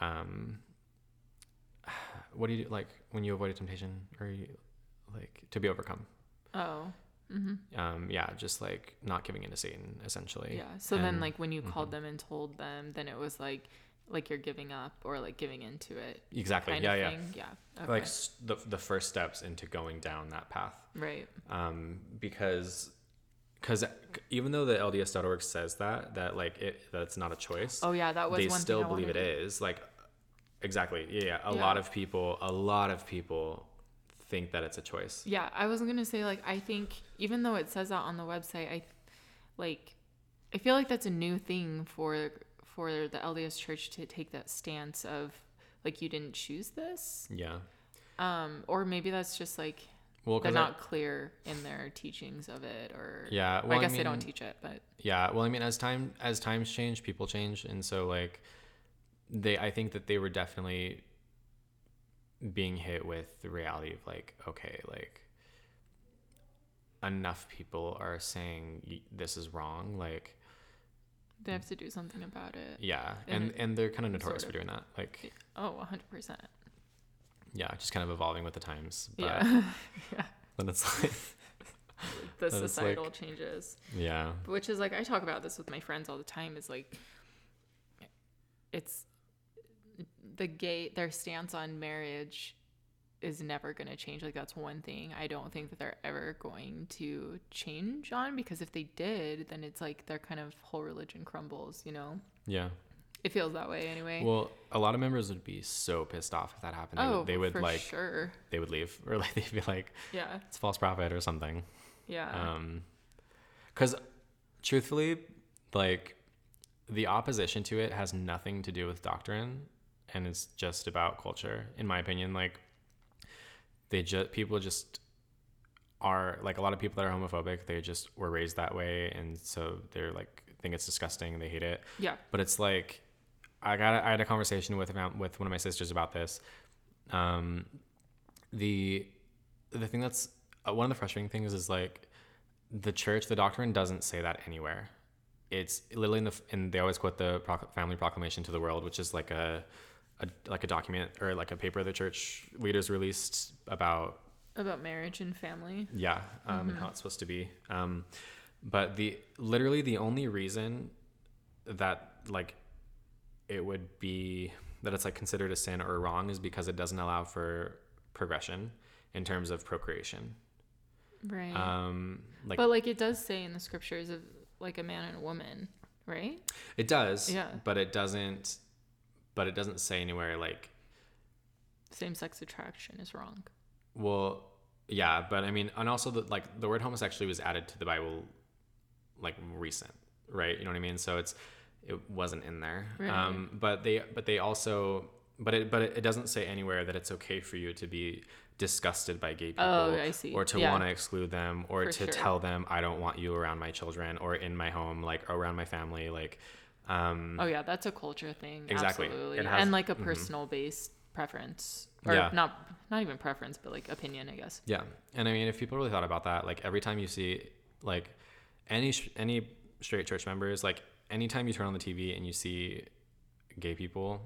um. What do you do like when you avoid a temptation or you like to be overcome? oh. Mm-hmm. Um, yeah, just like not giving in to Satan, essentially. Yeah. So then like when you called mhm. them and told them, then it was like like you're giving up or like giving into it. exactly, yeah, yeah. Yeah. Okay. like the, the first steps into going down that path right. um, because because even though the lds.org says that that like it that's not a choice Oh yeah, that was they one still believe it wanted- like exactly yeah, yeah a Yeah. lot of people a lot of people think that it's a choice Yeah, I was gonna say like I think even though it says that on the website, I like I feel like that's a new thing for for the LDS Church to take that stance of like you didn't choose this, yeah. Um, or maybe that's just like well they're 'cause I- not clear in their teachings of it, or yeah well, I guess they don't teach it, but Yeah, well, I mean, as time as times change, people change, and so like they, I think that they were definitely being hit with the reality of like, okay, like enough people are saying this is wrong, like they have to do something about it. yeah, And and and they're kind of notorious sort for doing that, like oh, 100 percent. yeah, just kind of evolving with the times. But Yeah, then it's like the is, like- societal changes. yeah, which is like I talk about this with my friends all the time is like it's the gay their stance on marriage is never going to change like that's one thing I don't think that they're ever going to change on because if they did then it's like their kind of whole religion crumbles you know yeah. it feels that way anyway Well, a lot of members would be so pissed off if that happened. They, oh would, they would for like sure they would leave or like they'd be like yeah it's false prophet or something. yeah um because truthfully like the opposition to it has nothing to do with doctrine and it's just about culture in my opinion like they just people just are like a lot of people that are homophobic they just were raised that way and so they're like think it's disgusting they hate it yeah but it's like I got I had a conversation with with one of my sisters about this. Um, the the thing that's uh, one of the frustrating things is like the church, the doctrine doesn't say that anywhere. It's literally in the and they always quote the family proclamation to the world, which is like a, a like a document or like a paper the church leaders released about about marriage and family yeah, um, and how it's supposed to be. Um, but the literally the only reason that like it would be that it's like considered a sin or wrong is because it doesn't allow for progression in terms of procreation. right Um, like but like it does say in the scriptures of like a man and a woman right it does, Yeah. but it doesn't. But it doesn't say anywhere like same-sex attraction is wrong Well, yeah, but I mean, and also the like the word homosexuality was added to the Bible, like recent, right? You know what I mean? So it's it wasn't in there. Right. Um, but they but they also but it but it, doesn't say anywhere that it's okay for you to be disgusted by gay people Oh, I see. or to Yeah. want to exclude them or For to sure. tell them I don't want you around my children or in my home like around my family like um Oh yeah, that's a culture thing. Exactly. Absolutely. Has- and like a personal based preference. Or Yeah. not not even preference, but like opinion, I guess. Yeah, and I mean, if people really thought about that, like every time you see like any sh- any straight church members, like anytime you turn on the TV and you see gay people,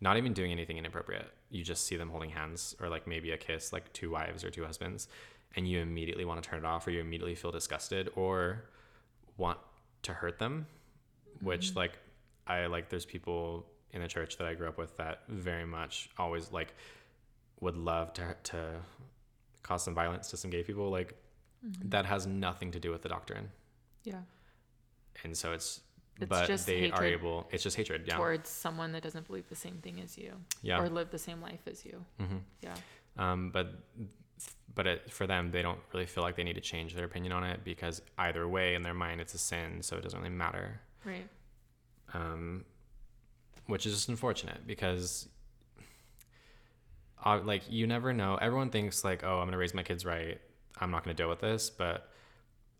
not even doing anything inappropriate, you just see them holding hands or like maybe a kiss, like two wives or two husbands, and you immediately want to turn it off, or you immediately feel disgusted or want to hurt them, which like I like. There's people in the church that I grew up with that very much always like would love to to cause some violence to some gay people like that has nothing to do with the doctrine Yeah. and so it's, It's but they are able it's just hatred yeah Towards someone that doesn't believe the same thing as you. yeah Or live the same life as you. hmm Yeah. um but but it, for them, they don't really feel like they need to change their opinion on it because either way, in their mind, it's a sin, so it doesn't really matter. Right. Um, which is just unfortunate because, uh, like, you never know. Everyone thinks like, oh, I'm gonna raise my kids right. I'm not gonna deal with this. But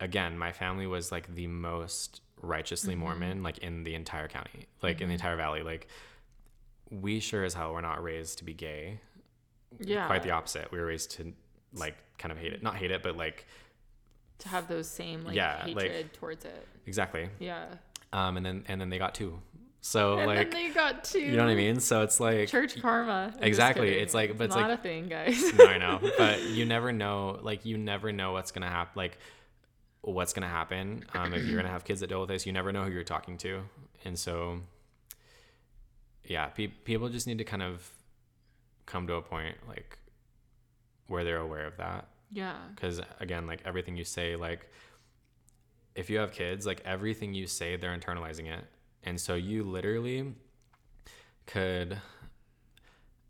again, my family was like the most righteously Mhm. Mormon, like in the entire county, like in the Mhm. entire valley. Like, we sure as hell were not raised to be gay. Yeah. Quite the opposite. We were raised to like kind of hate it, not hate it, but like To have those same like Yeah, like- hatred towards it. exactly. Yeah. Um, and then and then they got two. So and like, then they got two. you know what I mean? So it's like Church karma. I'm Exactly, it's like- but it's not like- a thing, guys. no, I know, but you never know. Like you never know what's gonna happen. Like what's gonna happen um, if you're gonna have kids that deal with this. You never know who you're talking to, and so yeah, pe- people just need to kind of come to a point like where they're aware of that. yeah. Because again, like everything you say, like if you have kids, like everything you say, they're internalizing it, and so you literally could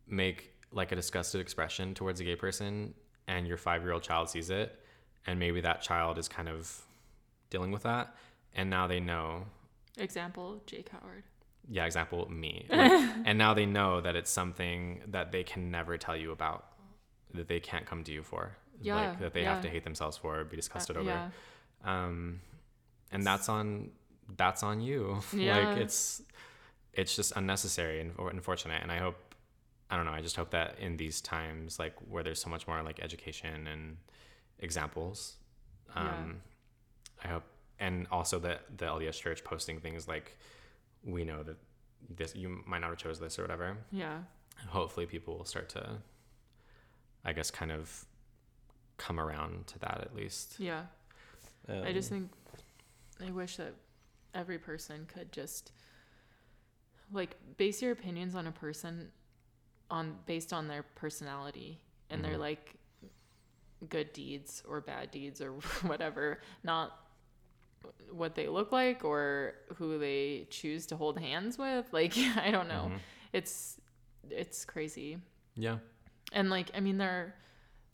make like a disgusted expression towards a gay person, and your five year old child sees it, and maybe that child is kind of dealing with that, and now they know. Example, Jake Howard. Yeah, example me, Like, and now they know that it's something that they can never tell you about, that they can't come to you for, Yeah, like that they have to hate themselves for, be disgusted Uh, over Yeah. um and that's on that's on you Yeah. like it's it's just unnecessary and unfortunate and i hope i don't know i just hope that in these times like where there's so much more like education and examples um i hope and also that the lds church posting things like we know that this you might not have chose this or whatever Yeah. hopefully people will start to i guess kind of come around to that at least Yeah. I just Um, think I wish that every person could just like base your opinions on a person on based on their personality and their Mhm. like good deeds or bad deeds or whatever, not what they look like or who they choose to hold hands with. Like I don't know. mhm. It's it's crazy. yeah and like i mean they're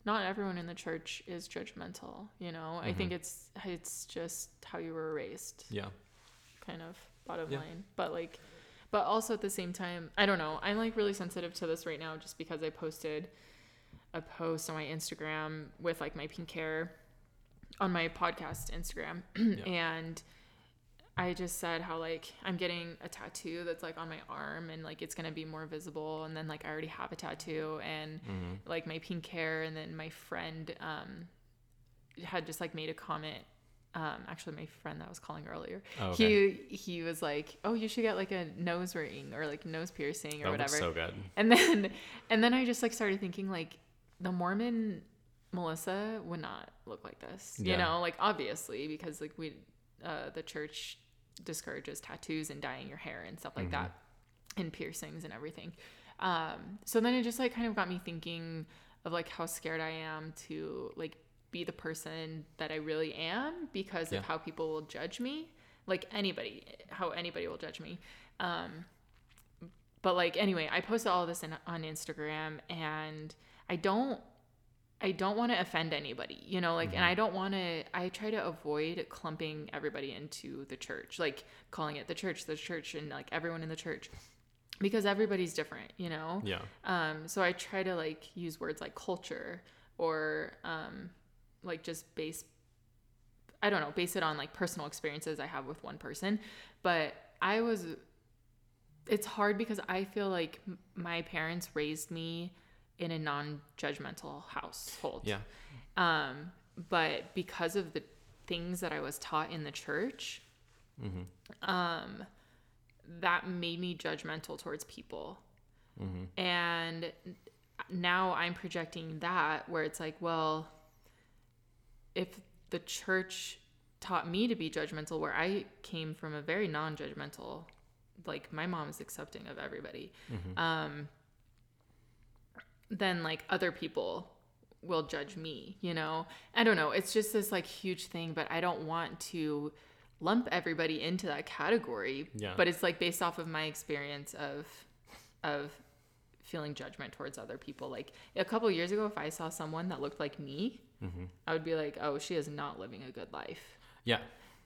not everyone in the church is judgmental you know i think Mhm. it's it's just how you were raised yeah kind of bottom Yeah. line but like but also at the same time i don't know i'm like really sensitive to this right now just because i posted a post on my instagram with like my pink hair on my podcast instagram Yeah. and I just said how like I'm getting a tattoo that's like on my arm and like it's gonna be more visible and then like I already have a tattoo and hmm like my pink hair and then my friend um had just like made a comment um actually my friend that I was calling earlier Oh, okay. he he was like oh you should get like a nose ring or like nose piercing or that whatever so good. and then and then I just like started thinking like the Mormon Melissa would not look like this. You know, like obviously because like we uh the church discourages tattoos and dyeing your hair and stuff like Mhm. that and piercings and everything. Um so then it just like kind of got me thinking of like how scared I am to like be the person that I really am because Yeah. of how people will judge me. Like anybody, how anybody will judge me. Um but like anyway i posted all this in, on instagram and i don't i don't want to offend anybody you know like and i don't want to i try to avoid clumping everybody into the church like calling it the church the church and like everyone in the church because everybody's different you know Yeah. um so i try to like use words like culture or um like just base i don't know base it on like personal experiences i have with one person but i was it's hard because i feel like m- my parents raised me in a non-judgmental household. Yeah. um but because of the things that i was taught in the church hmm um that made me judgmental towards people. Hmm and now I'm projecting that where it's like, well, if the church taught me to be judgmental, where I came from a very non judgmental, like my mom is accepting of everybody, hmm um, then like other people will judge me, you know? I don't know. It's just this like huge thing, but I don't want to lump everybody into that category. Yeah. But it's like based off of my experience of of feeling judgment towards other people. Like a couple years ago, if I saw someone that looked like me, Mm-hmm. I would be like, oh, she is not living a good life. Yeah.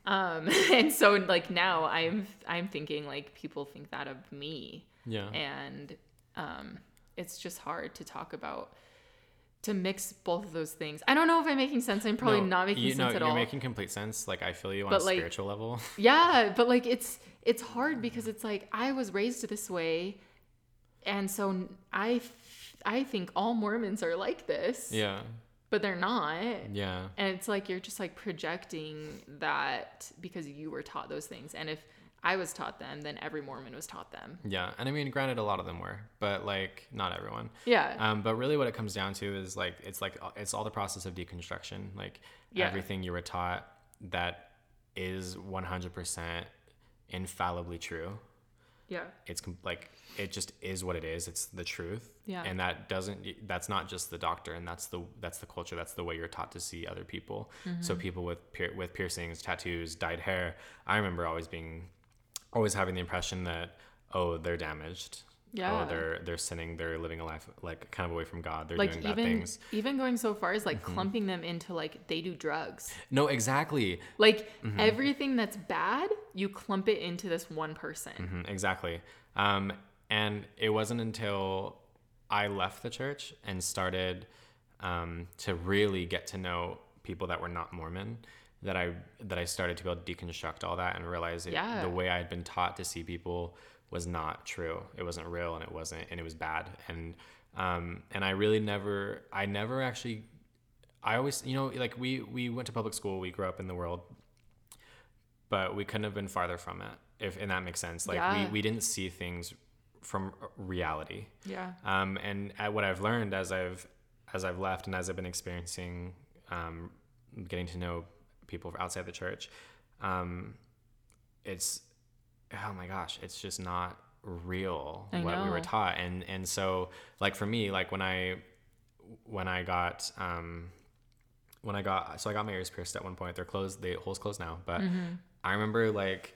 Um, and so like now I'm I'm thinking like people think that of me, Yeah. and um, it's just hard to talk about to mix both of those things. I don't know if I'm making sense. I'm probably No, not making you, sense no, at you're all. making complete sense. Like I feel you on But, a like- spiritual level. Yeah, but like it's it's hard because it's like I was raised this way, and so I I think all Mormons are like this. yeah. but they're not. Yeah. And it's like you're just like projecting that because you were taught those things, and if I was taught them, then every Mormon was taught them. Yeah. And I mean, granted, a lot of them were, but like not everyone. Yeah. Um, but really, what it comes down to is like it's like it's all the process of deconstruction. Like Yeah. everything you were taught that is 100% infallibly true. yeah. It's com- like it just is what it is. It's the truth. Yeah. And that doesn't. That's not just the doctrine, and that's the that's the culture. That's the way you're taught to see other people. So Mm-hmm. people with with piercings, tattoos, dyed hair. I remember always being, always having the impression that oh they're damaged. Yeah. Oh, they're they're sinning. They're living a life like kind of away from God. They're Like doing bad things. Mm-hmm. even going so far as like clumping them into like they do drugs. No, exactly. Like Mm-hmm. everything that's bad, you clump it into this one person. Mhm, exactly. Um, and it wasn't until I left the church and started um, to really get to know people that were not Mormon that I that I started to be able to deconstruct all that and realize it, Yeah. the way I had been taught to see people was not true. It wasn't real and it wasn't and it was bad. And um, and I really never I never actually I always you know like we we went to public school. We grew up in the world but we couldn't have been farther from it if and that makes sense like Yeah. we, we didn't see things from reality Yeah. um, and at what i've learned as i've as i've left and as i've been experiencing um, getting to know people outside the church um, it's oh my gosh it's just not real I what we were taught. And and so like for me like when i when i got um when i got so i got my ears pierced at one point. They're closed the holes closed now. But Mm-hmm. i remember like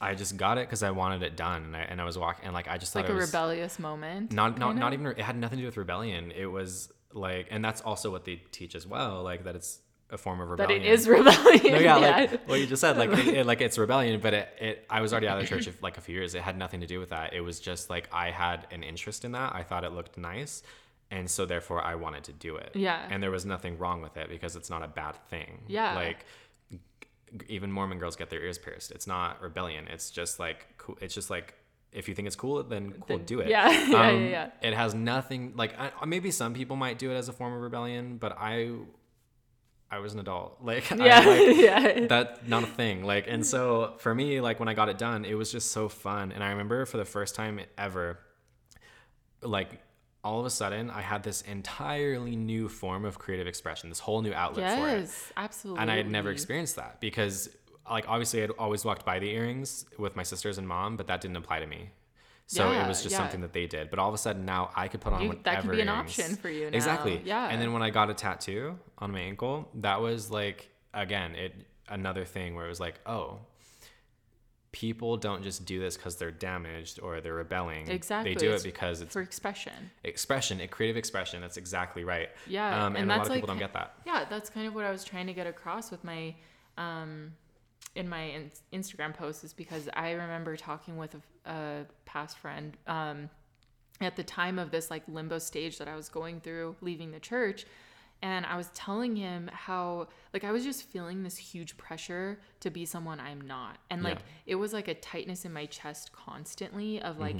i just got it because i wanted it done and i, and I was walking and like i just thought Like it a was rebellious moment. not not, not even it had nothing to do with rebellion. It was like and that's also what they teach as well like that it's a form of that rebellion it is rebellion. no, yeah, like what you just said, like it, it- like it's rebellion, but it, it I was already out of the church like a few years. It had nothing to do with that. It was just like I had an interest in that. I thought it looked nice, and so therefore I wanted to do it. Yeah. and there was nothing wrong with it because it's not a bad thing. Yeah. like even Mormon girls get their ears pierced. It's not rebellion. It's just like cool. It's just like if you think it's cool, then cool, Then- do it. yeah, yeah, yeah, Um, yeah. It has nothing like I, maybe some people might do it as a form of rebellion, but I. I was an adult. Like, I, Yeah. like, yeah. that's not a thing like and mm. so for me like when i got it done it was just so fun and i remember for the first time ever like all of a sudden i had this entirely new form of creative expression this whole new outlet for it yes, absolutely. and i had never experienced that because like obviously i'd always walked by the earrings with my sisters and mom but that didn't apply to me so it was just yeah. something that they did but all of a sudden now i could put on You- whatever that could be an earrings. option for you now. exactly Yeah. and then when i got a tattoo on my ankle that was like again it another thing where it was like oh people don't just do this because they're damaged or they're rebelling Exactly. they do it because it's for expression. expression a creative expression that's exactly right Yeah, um, and, and a lot of people like- don't get that Yeah, that's kind of what I was trying to get across with my um in my in- Instagram post is because I remember talking with a, past friend um at the time of this like limbo stage that I was going through leaving the church and I was telling him how like I was just feeling this huge pressure to be someone I'm not and like Yeah. it was like a tightness in my chest constantly of like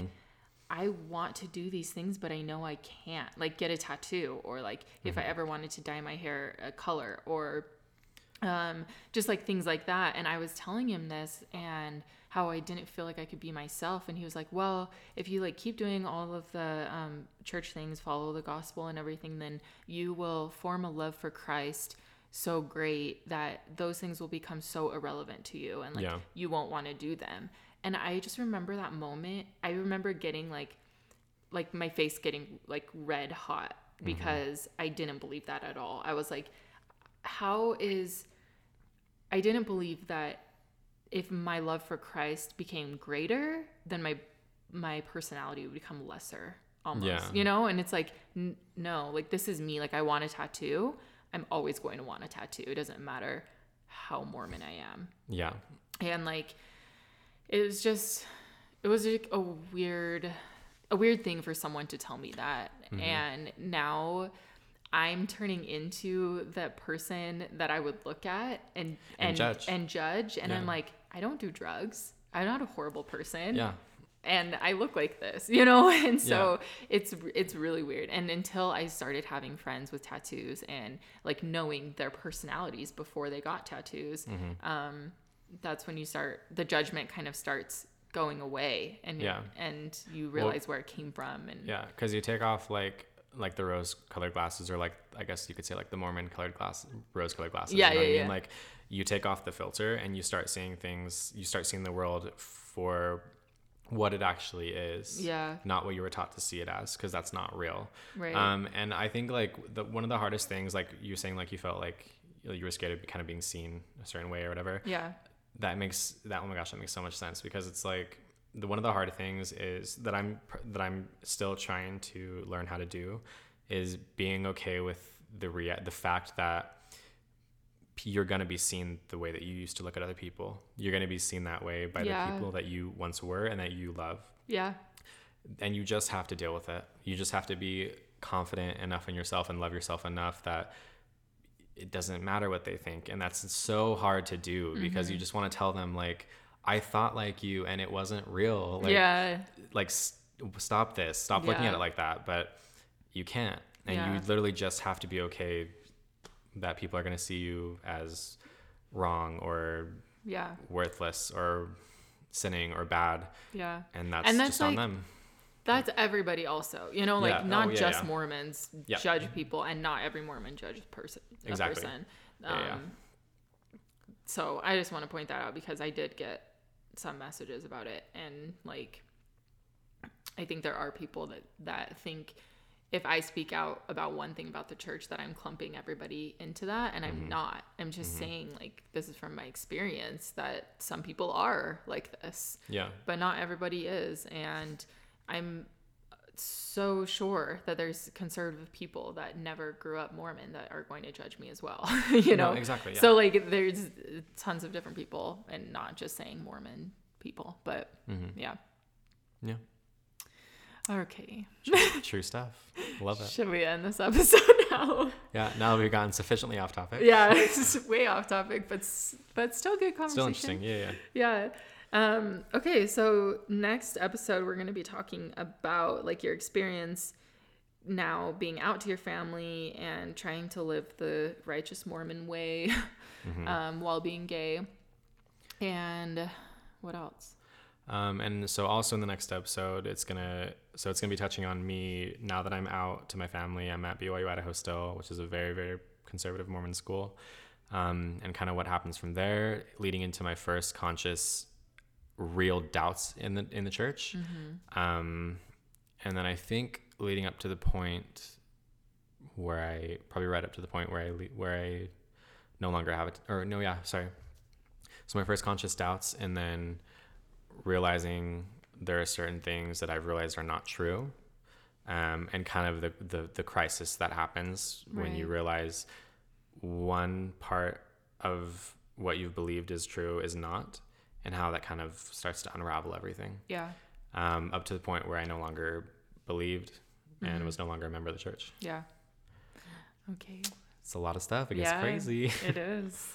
I want to do these things, but I know I can't. Like get a tattoo, or like if I ever wanted to dye my hair a color, or um, just like things like that. And I was telling him this and how I didn't feel like I could be myself. And he was like, "Well, if you like keep doing all of the um, church things, follow the gospel and everything, then you will form a love for Christ." so great that those things will become so irrelevant to you and like Yeah. you won't want to do them and i just remember that moment i remember getting like like my face getting like red hot because i didn't believe that at all i was like how is i didn't believe that if my love for christ became greater then my my personality would become lesser almost Yeah. you know and it's like n- no like this is me like i want a tattoo i'm always going to want a tattoo it doesn't matter how mormon i am Yeah. and like it was just it was like a weird a weird thing for someone to tell me that Mm-hmm. and now i'm turning into the person that i would look at and And and judge. and judge and i'm like i don't do drugs i'm not a horrible person Yeah. and I look like this, you know, and so it's it's really weird. And until I started having friends with tattoos and like knowing their personalities before they got tattoos, Mm-hmm. um, that's when you start the judgment kind of starts going away, and Yeah. and you realize where it came from, and Yeah, because you take off like like the rose colored glasses, or like I guess you could say like the Mormon colored glass, rose colored glasses. Yeah, you know yeah, I mean? yeah. Like you take off the filter and you start seeing things. You start seeing the world for what it actually is. Yeah. Not what you were taught to see it as, because that's not real. Right. Um, and I think like the one of the hardest things, like you were saying, like you felt like you were scared of kind of being seen a certain way or whatever yeah, that makes that oh my gosh that makes so much sense because it's like the one of the hard things is that I'm that I'm still trying to learn how to do is being okay with the rea- the fact that you're going to be seen the way that you used to look at other people. You're going to be seen that way by Yeah. the people that you once were and that you love. yeah, And you just have to deal with it. You just have to be confident enough in yourself and love yourself enough that it doesn't matter what they think and that's so hard to do because Mm-hmm. you just want to tell them like i thought like you and it wasn't real like yeah, like stop this stop looking at it like that but you can't and Yeah. you literally just have to be okay that people are going to see you as wrong or yeah, worthless or sinning or bad yeah. and that's, And that's just on like- them That's everybody also, you know, like Yeah. not Oh, yeah, just yeah. Mormons judge people and not every Mormon judges person a Exactly. person. Um, so I just want to point that out because I did get some messages about it and like I think there are people that that think if I speak out about one thing about the church that I'm clumping everybody into that and Mm-hmm. I'm not. I'm just saying like this is from my experience that some people are like this yeah but not everybody is and i'm so sure that there's conservative people that never grew up mormon that are going to judge me as well you No, know exactly, yeah. so like there's tons of different people and not just saying mormon people but Mm-hmm. yeah yeah okay. True stuff. Love it. Should we end this episode now? Yeah now that we've gotten sufficiently off topic. Yeah it's way off topic but but still good conversation. still interesting yeah yeah. Yeah. Um, okay, so next episode we're gonna be talking about like your experience now being out to your family and trying to live the righteous Mormon way um, while being gay. And what else? Um, and so also in the next episode, it's gonna so it's gonna be touching on me now that I'm out to my family. I'm at BYU Idaho still, which is a very very conservative Mormon school, um, and kind of what happens from there, leading into my first conscious, real doubts in the in the church, um, and then I think leading up to the point where I probably right up to the point where I where I no longer have it or no yeah sorry. So my first conscious doubts, and then realizing there are certain things that I've realized are not true, um, and kind of the, the the crisis that happens when you realize one part of what you've believed is true is not, and how that kind of starts to unravel everything. Yeah. Um, up to the point where I no longer believed and was no longer a member of the church. Yeah. Okay. It's a lot of stuff. It gets Yeah. crazy. It is.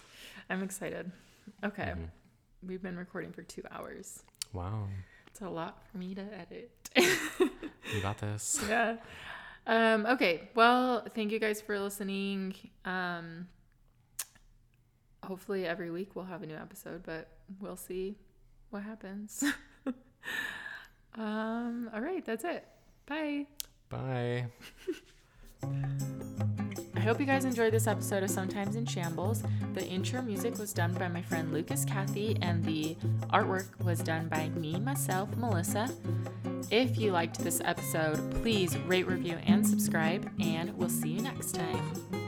I'm excited. Okay. Mhm. We've been recording for two hours. Wow, It's a lot for me to edit. you got this. yeah. Um, okay. Well, thank you guys for listening. Um, hopefully every week we'll have a new episode, but we'll see what happens. um, all right, that's it. Bye. Bye. I hope you guys enjoyed this episode of Sometimes in Shambles. The intro music was done by my friend Lucas Cathy, and the artwork was done by me, myself, Melissa. If you liked this episode, please rate, review, and subscribe, and we'll see you next time.